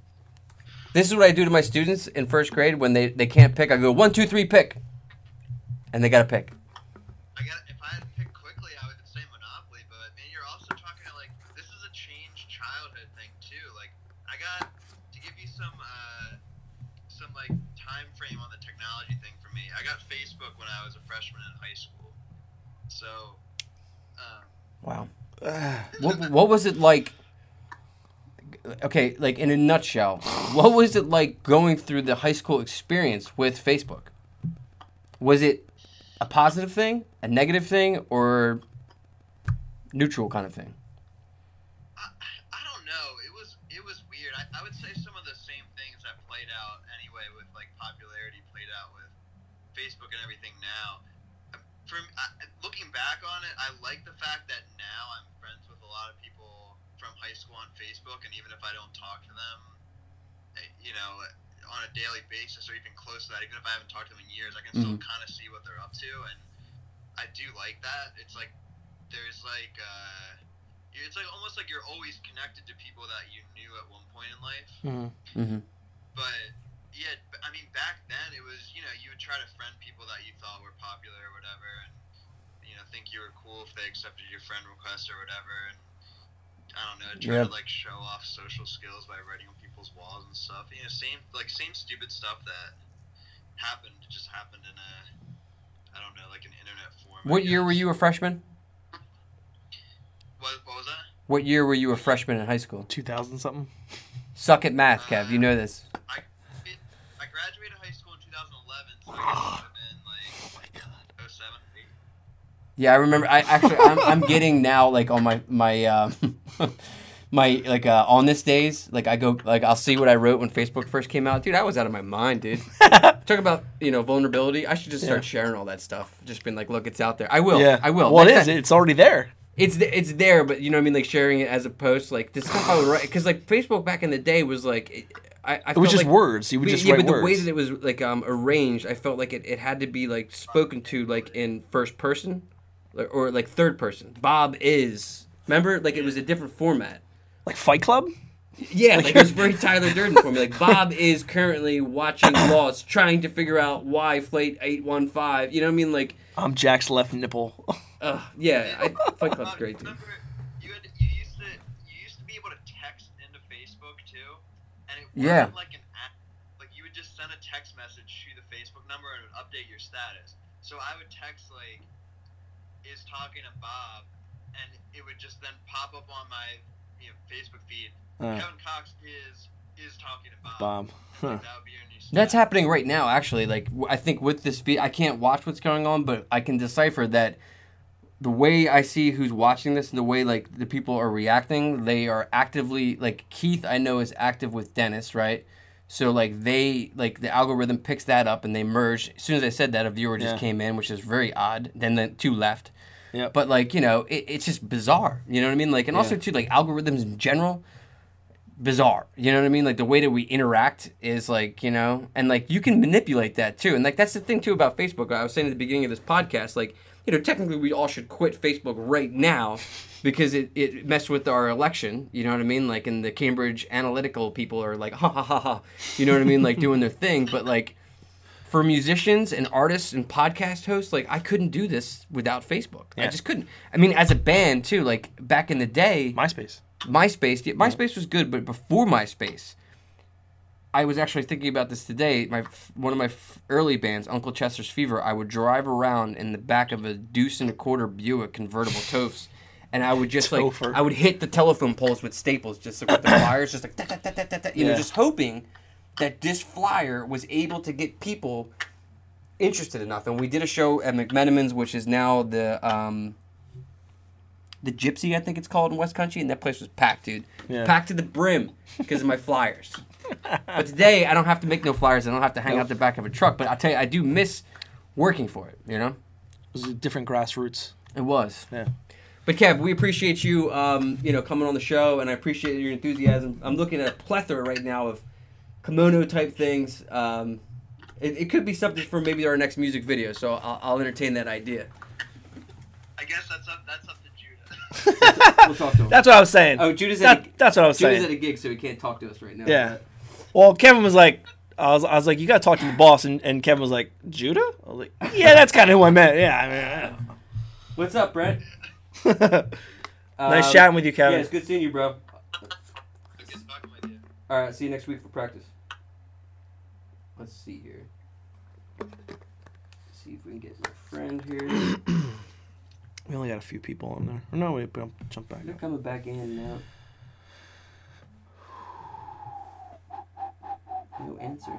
This is what I do to my students in first grade when they, they can't pick. I go, one, two, three, pick. And they got to pick. I got if I had to pick quickly, I would say Monopoly. But man, you're also talking like this is a changed childhood thing too. Like I got to give you some uh, some like time frame on the technology thing for me. I got Facebook when I was a freshman in high school. So, um, Wow. What, what was it like? Okay, like in a nutshell, what was it like going through the high school experience with Facebook? Was it a positive thing, a negative thing, or neutral kind of thing? Daily basis or even close to that, even if I haven't talked to them in years, I can still kind of see what they're up to, and I do like that. It's like there's like. uh it's like almost like you're always connected to people that you knew at one point in life. Mhm. Mm-hmm. But yeah, I mean, back then it was you know you would try to friend people that you thought were popular or whatever, and you know think you were cool if they accepted your friend request or whatever. And I don't know, try Yeah. to like show off social skills by writing on people's walls stuff. You know, same like same stupid stuff that happened just happened in a I don't know, like an internet form. I What year were you a freshman? What, what was that? What year were you a freshman in high school? Two thousand something. Suck at math, Kev. You know this. I it, I graduated high school in 2011, so I guess it would have been Oh my god. 07, eight. Yeah, I remember. I actually, I'm, I'm getting now like on my my um, my like uh, on this days. Like I go like I'll see what I wrote when Facebook first came out, dude. I was out of my mind, dude. Talk about you know vulnerability. I should just start Yeah. sharing all that stuff. Just been like, look, it's out there. I will. yeah, I will. Well, it Next is. time- It's already there. It's it's there, but you know what I mean. Like sharing it as a post, like this stuff I would write because like Facebook back in the day was like. It, I, I It was just like, words. You would just yeah, write but words. the way that it was like um arranged, I felt like it, it had to be like spoken to like in first person, or, or like third person. Bob is remember like it was a different format. Like Fight Club. Yeah, like it was very Tyler Durden for me. Like Bob is currently watching Lost, trying to figure out why Flight Eight One Five. You know what I mean? Like, I'm Jack's left nipple. uh, yeah, I, Fight Club's great, dude. Remember, you, had, you used to you used to be able to text into Facebook too, and it wasn't Yeah. like an app. Like you would just send a text message to the Facebook number and it would update your status. So I would text like, "Is talking to Bob," and it would just then pop up on my you know Facebook feed. Uh, Kevin Cox is is talking to Bob. Bob. Huh. Like, that would be your new That's happening right now, actually. Like, I think with this feed, I can't watch what's going on, but I can decipher that the way I see who's watching this and the way like the people are reacting, they are actively like Keith. I know is active with Dennis, right? So like they like the algorithm picks that up and they merge. As soon as I said that, a viewer just Yeah. came in, which is very odd. Then the two left. Yep. But like you know, it, it's just bizarre. You know what I mean? Like, and also Yeah. too like algorithms in general bizarre. You know what I mean? Like the way that we interact is like, you know, and like you can manipulate that too. And like that's the thing too about Facebook. I was saying at the beginning of this podcast, like, you know, technically we all should quit Facebook right now because it, it messed with our election. You know what I mean? Like and the Cambridge Analytica people are like, ha ha ha ha. You know what I mean? Like doing their thing. But like for musicians and artists and podcast hosts, like I couldn't do this without Facebook. I just couldn't. I mean, as a band too, like back in the day, MySpace. MySpace, yeah, MySpace was good, but before MySpace, I was actually thinking about this today. My one of my f- early bands, Uncle Chester's Fever, I would drive around in the back of a deuce and a quarter Buick convertible Tofs, and I would just Topher. like I would hit the telephone poles with staples, just like with the wires, just like da, da, da, you know, just hoping that this flyer was able to get people interested enough. And we did a show at McMenamins, which is now the um, the Gypsy, I think it's called in West Country, and that place was packed, dude. Yeah. Packed to the brim because of my flyers. but today, I don't have to make no flyers. I don't have to hang Nope. out the back of a truck. But I tell you, I do miss working for it. You know, It was a different grassroots. it was. Yeah. But Kev, we appreciate you, um, you know, coming on the show, and I appreciate your enthusiasm. I'm looking at a plethora right now of kimono type things. Um, it, it could be something for maybe our next music video, so I'll, I'll entertain that idea. I guess that's up that's up to Judah. We'll talk to him. That's what I was saying. oh, Judah's at a, that's what I was Judah's saying. at a gig, so he can't talk to us right now. Yeah. Well, Kevin was like, I was, I was like, you got to talk to the boss, and, and Kevin was like, Judah. I was like, yeah, that's kind of who I meant. Yeah. What's up, Brent? Nice Um, chatting with you, Kevin. Yeah, it's good seeing you, bro. Good talking with you. All right, see you next week for practice. Let's see here. Let's see if we can get my friend here. We only got a few people on there. Or no, wait, jump, jump back. They're coming back in now. No answer.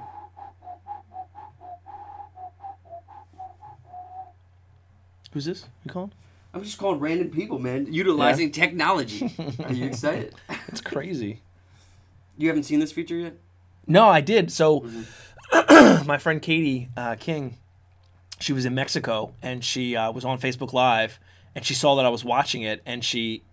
Who's this? You calling? I'm just calling random people, man. Utilizing technology. Are you excited? It's crazy. You haven't seen this feature yet? No, I did. So, Mm-hmm. My friend Katie uh, King, she was in Mexico and she uh, was on Facebook Live and she saw that I was watching it and she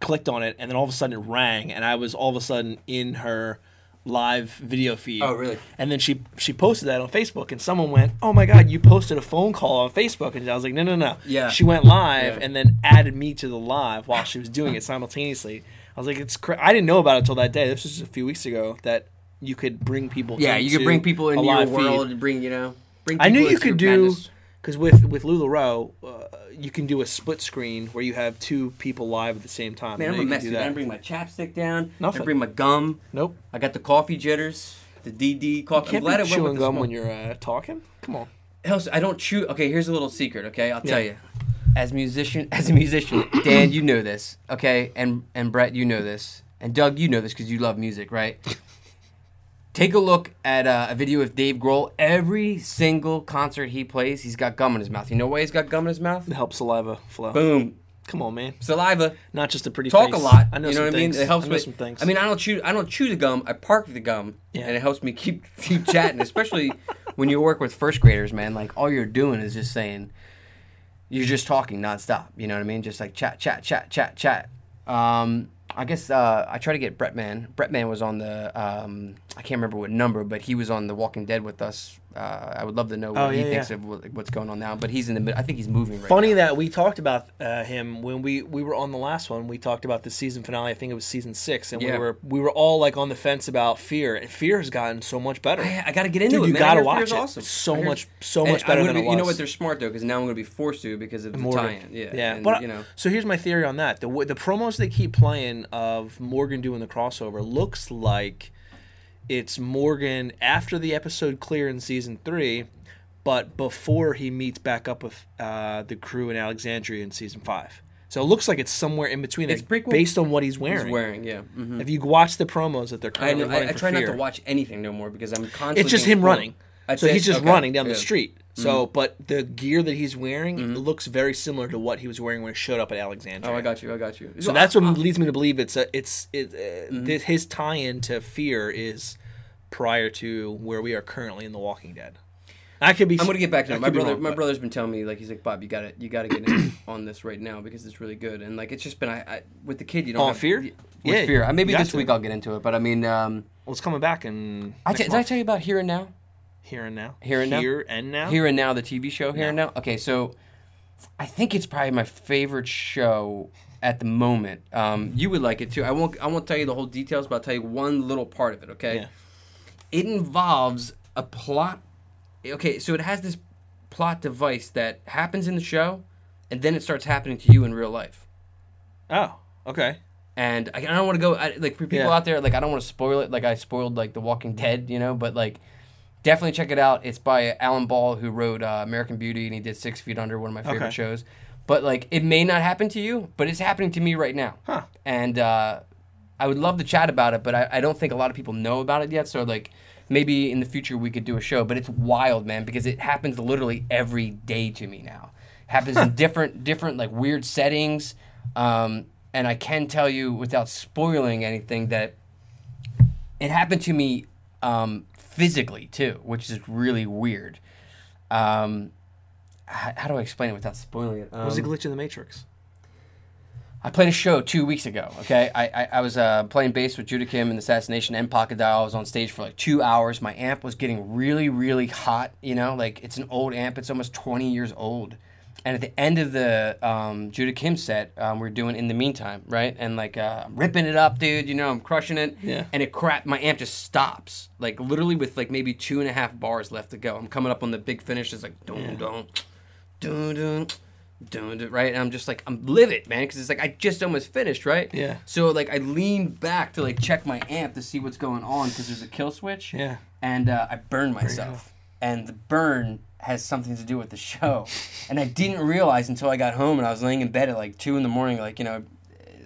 clicked on it and then all of a sudden it rang and I was all of a sudden in her live video feed. Oh, really? And then she she posted that on Facebook and someone went, "Oh my God, you posted a phone call on Facebook." And I was like, "No, no, no." Yeah. She went live Yeah. and then added me to the live while she was doing it simultaneously. I was like, "It's cra-. I didn't know about it until that day. This was just a few weeks ago that you could bring people. Yeah, you could bring people into your live feed. world and bring, you know, bring I knew you could do because with with LuLaRoe, uh, you can do a split screen where you have two people live at the same time. Man, I'm a mess. I bring my chapstick down. I Nothing. didn't bring my gum. Nope. I got the coffee jitters, the DD coffee. I'm Can't glad I be went chewing gum when you're uh, talking. Come on. Else, I don't chew. Okay, here's a little secret. Okay, I'll tell Yeah. you. As musician, as a musician, Dan, you know this. Okay, and and Brett, you know this, and Doug, you know this because you love music, right? Take a look at uh, a video of Dave Grohl. Every single concert he plays, he's got gum in his mouth. You know why he's got gum in his mouth? It helps saliva flow. Boom, Come on, man. saliva. Not just a pretty Talk face. a lot. I know you know what I mean? It helps I know with some things. I mean, I don't chew. I don't chew the gum. I park the gum, Yeah. and it helps me keep keep chatting. Especially when you work with first graders, man. Like all you're doing is just saying, you're just talking nonstop. You know what I mean? Just like chat, chat, chat, chat, chat. Um, I guess uh, I try to get Brett Man. Brett Man was on the um, I can't remember what number, but he was on The Walking Dead with us. Uh, I would love to know what Oh, he yeah, thinks yeah. of what's going on now. But he's in the mid. I think he's moving right Funny now. that we talked about uh, him when we, we were on the last one. We talked about the season finale. I think it was season six, and Yeah. we were we were all like on the fence about Fear. And Fear has gotten so much better. I, I got to get into Dude, it. you gotta watch Fear's it. Awesome. It's so much so much better than be, You know what? They're smart though, because now I'm going to be forced to because of the Morgan. tie-in. Yeah, yeah. and, but you know, so here's my theory on that: the the promos they keep playing of Morgan doing the crossover looks like it's Morgan after the episode clear in season three, but before he meets back up with uh, the crew in Alexandria in season five. So it looks like it's somewhere in between, It's prequel. based on what he's wearing. he's wearing. Yeah. hmm If you watch the promos that they're I, currently know, I, I for try not to watch anything no more because I'm constantly. it's just him spoiled. running. That's so it? he's just Okay. running down the Yeah. Mm-hmm. street. So, but the gear that he's wearing looks very similar to what he was wearing when he showed up at Alexandria. Oh, I got you. I got you. So that's what leads me to believe it's a, it's it, uh, th- his tie-in to Fear is prior to where we are currently in The Walking Dead. I could be. I'm gonna get back to I. My brother, wrong, my but- brother's been telling me like he's like Bob, you got to you got to get in on this right now because it's really good and like it's just been I, I with the kid you don't On have, Fear? with Yeah, fear. Uh, Maybe this to. week I'll get into it, but I mean, um, Well, it's coming back and. I did I tell you about Here and Now? Here and now. Here and Now? Here and now. Here and Now, the TV show Here and Now. Okay, so I think it's probably my favorite show at the moment. Um, you would like it too. I won't. I won't tell you the whole details, but I'll tell you one little part of it. Okay. Yeah. It involves a plot. Okay, so it has this plot device that happens in the show, and then it starts happening to you in real life. Oh, okay. And I, I don't want to go I, like for people Yeah. out there. Like I don't want to spoil it. Like I spoiled like The Walking Dead, you know. But like, definitely check it out. It's by Alan Ball, who wrote uh, American Beauty, and he did Six Feet Under, one of my favorite Okay. shows. But like, it may not happen to you, but it's happening to me right now. Huh. And uh, I would love to chat about it, but I, I don't think a lot of people know about it yet. So like, maybe in the future we could do a show. But it's wild, man, because it happens literally every day to me now. happens in different different like weird settings. Um, and I can tell you without spoiling anything that it happened to me um, physically too, which is really weird. Um, how, how do I explain it without spoiling it? What was a Um, glitch in the Matrix? I played a show two weeks ago. Okay, I I, I was uh, playing bass with Judah Kim in Assassination and Pocket Dial. I was on stage for like two hours. My amp was getting really really hot. You know, like it's an old amp. It's almost twenty years old. And at the end of the um, Judah Kim set, um, we're doing in the meantime, right? And like uh, I'm ripping it up, dude. You know, I'm crushing it. Yeah. And it crap. My amp just stops, like literally with like maybe two and a half bars left to go. I'm coming up on the big finish. It's like dun dun dun dun dun dun, right? And I'm just like I'm livid, man, because it's like I just almost finished, right? Yeah. So like I leaned back to like check my amp to see what's going on because there's a kill switch. Yeah. And uh, I burned myself, and the burn has something to do with the show, and I didn't realize until I got home and I was laying in bed at like two in the morning, like you know,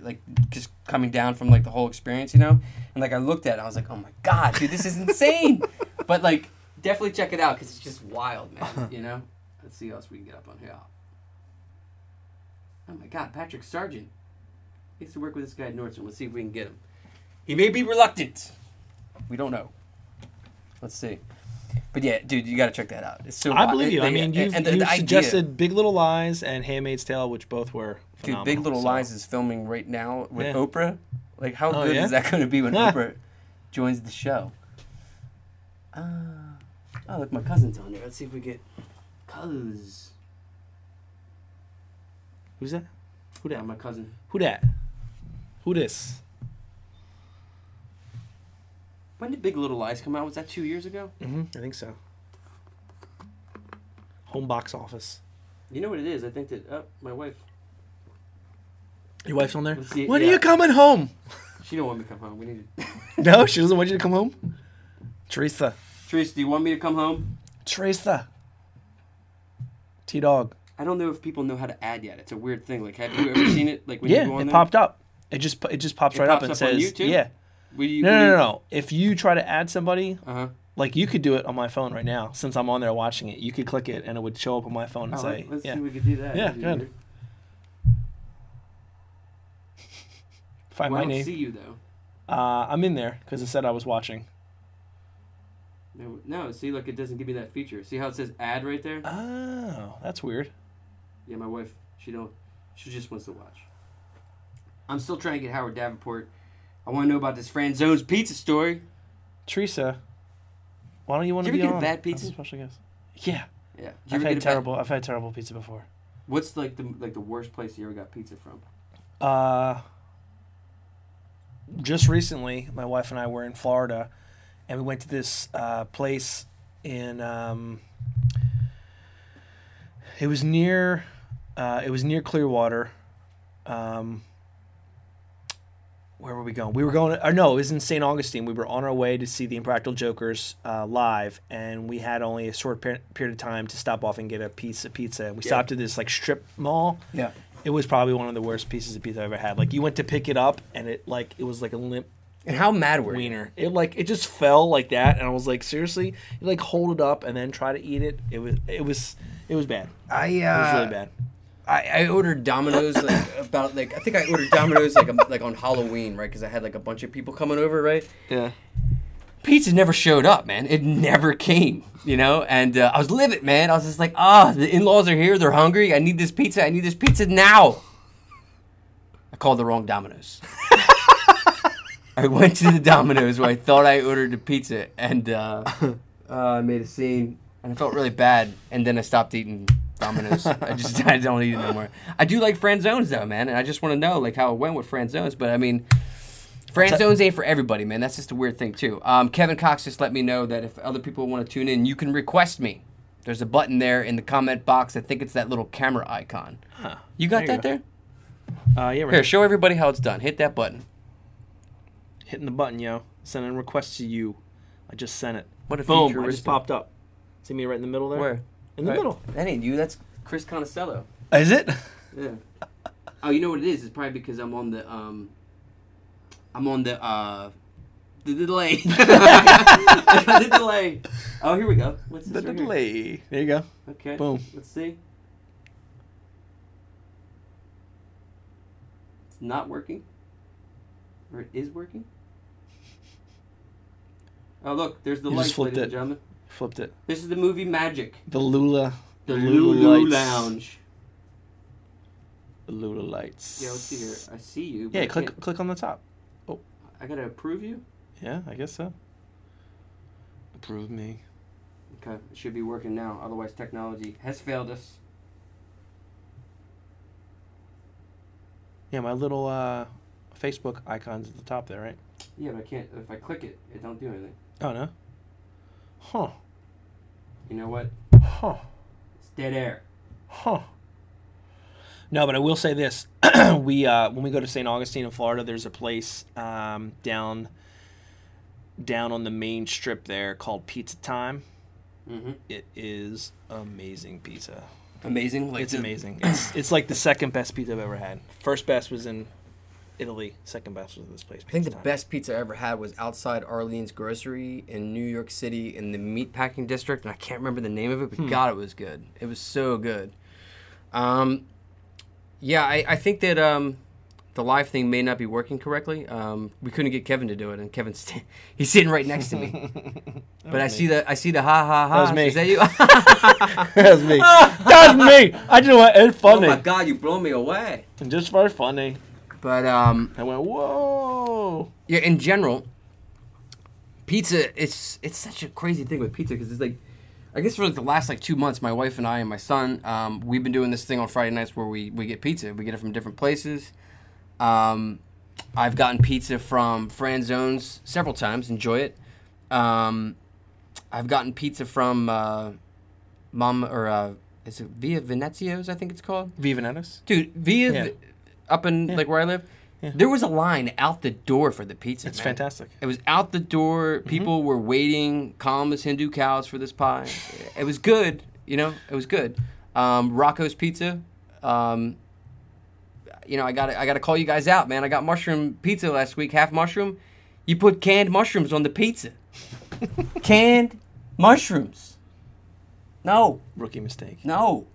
like just coming down from like the whole experience, you know, and like I looked at it, I was like, oh my god, dude, this is insane, but like definitely check it out because it's just wild, man, you know. Let's see what else we can get up on here. Oh my God, Patrick Sargent. He used to work with this guy at Nordstrom. Let's see if we can get him. He may be reluctant. We don't know. Let's see. But yeah, dude, you got to check that out. It's so. I believe you. I mean, you've, and the- you've the idea- suggested Big Little Lies and Handmaid's Tale, which both were dude. Big Little so- Lies is filming right now with Yeah. Oprah. Like, how Oh, good yeah? is that going to be when Yeah. Oprah joins the show? Uh, oh, look, my cousin's on there. Let's see if we get cuz. Who's that? Who that? my cousin. Who that? Who this? When did Big Little Lies come out? Was that two years ago? Mm-hmm. I think so. Home box office. You know what it is? I think that oh, my wife. Your wife's on there. See- when yeah. are you coming home? She don't want me to come home. We need. To... no, she doesn't want you to come home. Teresa. Teresa, do you want me to come home? Teresa. T Dog. I don't know if people know how to add yet. It's a weird thing. Like, have you ever seen it? Like when you Yeah, go on it there? popped up. It just it just pops It right pops up and up on says you, too? yeah. Will you, No, will no, you- no, no. If you try to add somebody, Uh-huh. like you could do it on my phone right now, since I'm on there watching it. You could click it and it would show up on my phone and Oh, say, let's yeah. see if we could do that. Yeah, That'd be good. weird. Find Well, I my don't name. see you though. Uh, I'm in there because it said I was watching. No, no, see, look, it doesn't give me that feature. See how it says add right there? Oh, that's weird. Yeah, my wife, she don't, she just wants to watch. I'm still trying to get Howard Davenport. I want to know about this Franzone's pizza story. Teresa, why don't you want Did to you be ever on? get a bad pizza? special guest? Yeah, Yeah. Did you I've ever had get a bad- terrible. I've had terrible pizza before. What's like the like the worst place you ever got pizza from? Uh, just recently, my wife and I were in Florida, and we went to this uh, place in. Um, it was near. Uh, it was near Clearwater. Um, where were we going? We were going. Or no, it was in St. Augustine. We were on our way to see the Impractical Jokers uh, live, and we had only a short per- period of time to stop off and get a piece of pizza. We Yeah. stopped at this like strip mall. Yeah. It was probably one of the worst pieces of pizza I've ever had. Like you went to pick it up and it like it was like a limp And how mad were you? wiener. It like it just fell like that, and I was like, seriously, you like hold it up and then try to eat it. It was it was it was bad. I uh, It was really bad. I, I ordered Domino's like about like I think I ordered Domino's like a, like on Halloween right because I had like a bunch of people coming over right. Yeah. Pizza never showed up, man. It never came, you know. And uh, I was livid, man. I was just like, ah, the in-laws are here. They're hungry. I need this pizza. I need this pizza now. I called the wrong Domino's. I went to the Domino's where I thought I ordered the pizza, and uh, uh, I made a scene, and I felt really bad. And then I stopped eating Domino's. I just I don't eat it no more. I do like Franzones though, man, and I just want to know like how it went with Franzones. But I mean, Franzones ain't for everybody, man. That's just a weird thing too. Um, Kevin Cox just let me know that if other people want to tune in, you can request me. There's a button there in the comment box. I think it's that little camera icon. Huh. You got There you that go. there? Uh, yeah, Here, right. show everybody how it's done. Hit that button. Hitting the button, yo. Sending a request to you. I just sent it. What a Boom! I just popped up. See me right in the middle there. Where? In the Right. middle. That ain't you. That's Chris Conocello. Is it? Yeah. Oh, you know what it is? It's probably because I'm on the um. I'm on the uh. The delay. the delay. Oh, here we go. What's this The right here? delay. There you go. Okay. Boom. Let's see. It's not working. Or it is working. Oh look, there's the You just lights, flipped ladies it. and gentlemen. Flipped it. This is the movie Magic. The Lula. The, Lulu Lulu lights. Lounge. The Lula lights. Yeah, let's see here. I see you. Yeah, I click can't- click on the top. Oh. I gotta approve you. Yeah, I guess so. Approve me. Okay, it should be working now. Otherwise, technology has failed us. Yeah, my little uh, Facebook icon's at the top there, right? Yeah, but I can't. If I click it, it don't do anything. Oh no. Huh. You know what? Huh. It's dead air. Huh. No, but I will say this: we uh, when we go to St. Augustine in Florida, there's a place um, down down on the main strip there called Pizza Time. Mm-hmm. It is amazing pizza. Amazing. Like it's the- amazing. It's it's like the second best pizza I've ever had. First best was in Italy. Second best was this place. I think the Time. best pizza I ever had was outside Arlene's Grocery in New York City in the meatpacking district, and I can't remember the name of it, but Hmm. God, it was good. It was so good. Um, yeah, I, I think that um, the live thing may not be working correctly. Um, we couldn't get Kevin to do it, and Kevin's st- he's sitting right next to me. but I see the I see the ha ha ha. That was me. Is that you? That's me. That's me. I just went. It's funny. Oh my God, you blow me away. just very funny. But um, I went. Whoa. yeah, in general, pizza it's it's such a crazy thing with pizza because it's like, I guess for like the last like two months, my wife and I and my son, um, we've been doing this thing on Friday nights where we we get pizza. We get it from different places. Um, I've gotten pizza from Franzones several times. Enjoy it. Um, I've gotten pizza from uh, Mom or uh, is it Via Venezios? I think it's called. Viva Nettos? Dude, Via Yeah. Up in Yeah. like where I live, Yeah. there was a line out the door for the pizza. It's man. fantastic. It was out the door. People were waiting, calm as Hindu cows for this pie. It was good, you know. It was good. Um, Rocco's Pizza. Um, you know, I got I got to call you guys out, man. I got mushroom pizza last week, half mushroom. You put canned mushrooms on the pizza. canned mushrooms. No, Rookie mistake. no.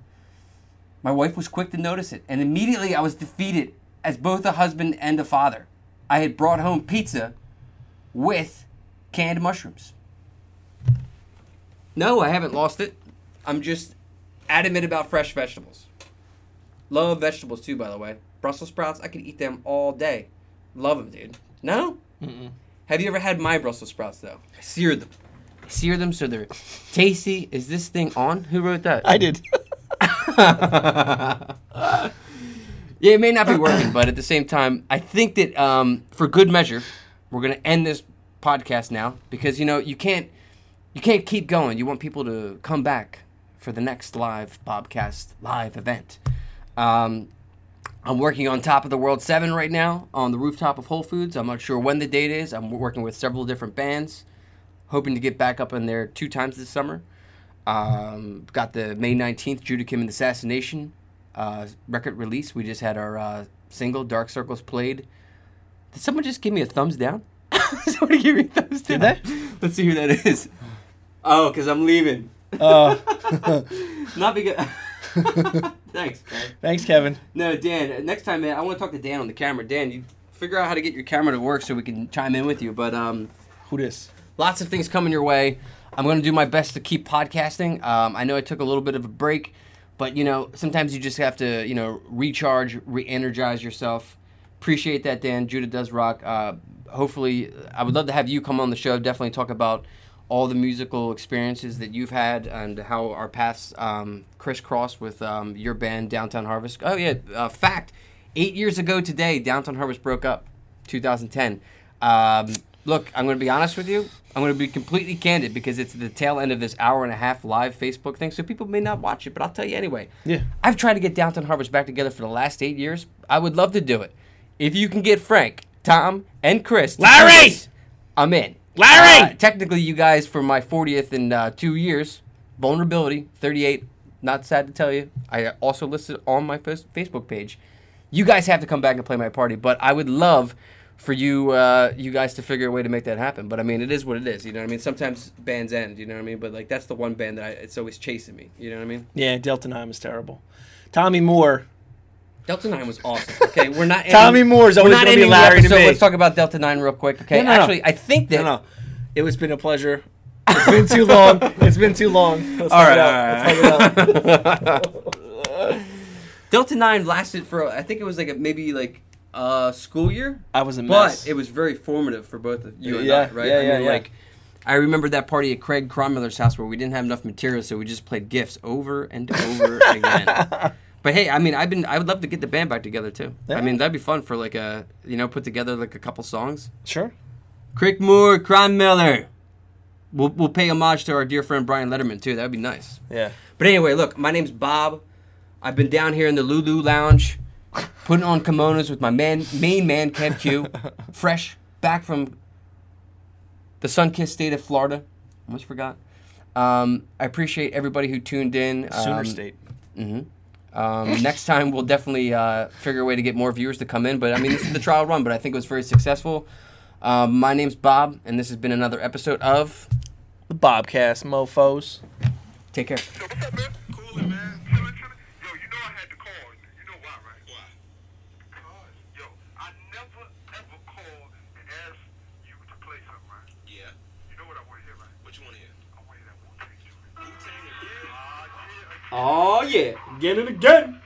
My wife was quick to notice it, and immediately I was defeated as both a husband and a father. I had brought home pizza with canned mushrooms. No, I haven't lost it. I'm just adamant about fresh vegetables. Love vegetables too, by the way. Brussels sprouts, I could eat them all day. Love them, dude. No? Mm-mm. Have you ever had my Brussels sprouts though? I sear them. I sear them so they're tasty. Is this thing on? Who wrote that? I did. yeah, it may not be working, but at the same time, I think that um, for good measure, we're gonna end this podcast now because you know you can't you can't keep going. You want people to come back for the next live Bobcast live event. Um, I'm working on Top of the World 7 right now on the rooftop of Whole Foods. I'm not sure when the date is. I'm working with several different bands, hoping to get back up in there two times this summer. Um, got the May 19th Judah Kim and the Assassination uh, record release. We just had our uh, single, Dark Circles, played. Did someone just give me a thumbs down? Somebody give me a thumbs down. Did Let's see who that is. Oh, because I'm leaving. Uh, Not because. Thanks, man. thanks, Kevin. No, Dan. Next time, man, I want to talk to Dan on the camera. Dan, you figure out how to get your camera to work so we can chime in with you. But um, Who this? lots of things coming your way. I'm going to do my best to keep podcasting. Um, I know I took a little bit of a break, but you know, sometimes you just have to, you know, recharge, re-energize yourself. Appreciate that, Dan. Judah does rock. Uh, hopefully, I would love to have you come on the show. Definitely talk about all the musical experiences that you've had and how our paths um, with um, your band, Downtown Harvest. Oh yeah, uh, fact. Eight years ago today, Downtown Harvest broke up. 2010. Um, look, I'm going to be honest with you. I'm going to be completely candid because it's the tail end of this hour and a half live Facebook thing, so people may not watch it, but I'll tell you anyway. Yeah. I've tried to get Downtown Harvest back together for the last eight years. I would love to do it. If you can get Frank, Tom, and Chris, to Larry! this, I'm in. Larry! Uh, technically, you guys for my 40th in uh, two years, vulnerability, 38. Not sad to tell you. I also listed on my fas- Facebook page. You guys have to come back and play my party, but I would love for you uh, you guys to figure a way to make that happen. But I mean, it is what it is. You know what I mean? Sometimes bands end. You know what I mean? But like that's the one band that I, it's always chasing me. You know what I mean? Yeah, Delta 9 was terrible. Tommy Moore. Delta Nine was awesome. Okay, we're not. Tommy ending- Moore's we're always not gonna be Larry to me. Let's talk about Delta Nine real quick. Okay, No, no, no. actually, I think that. No, no. It was been a pleasure. It's been too long. It's been too long. Let's All hug it out. Let's hug it out. Delta Nine lasted for I think it was like a, maybe like a school year, I was a mess. but it was very formative for both of you and Yeah, I, right? yeah, I mean, yeah. like I remember that party at Craig Cromweller's house where we didn't have enough material, so we just played gifts over and over again. But hey, I mean, I've been I would love to get the band back together too. Yeah. I mean, that'd be fun for like a you know put together like a couple songs. Sure. Crickmore, Cromweller. We'll we'll pay homage to our dear friend Brian Letterman too. That'd be nice. Yeah. But anyway, look, my name's Bob. I've been down here in the Lulu Lounge, putting on kimonos with my man, main man, Kev Q, fresh back from the sun-kissed state of Florida. Almost forgot. Um, I appreciate everybody who tuned in. Sooner Um, State. hmm Um, next time we'll definitely uh, figure a way to get more viewers to come in. But I mean, this is the trial run, but I think it was very successful. Um, my name's Bob, and this has been another episode of The Bobcast mofos. Take Care. So what's up, man? Coolin', man. Chillin', chillin'. Yo, you know I had to call. You know why, right? Why? Because, yo, I never ever call and ask you to play something, right? Yeah. You know what I want to hear, right? What you want to hear? I want to hear that Wu-Tang joint. Wu-Tang again? Ah, yeah. Oh yeah. Again and again.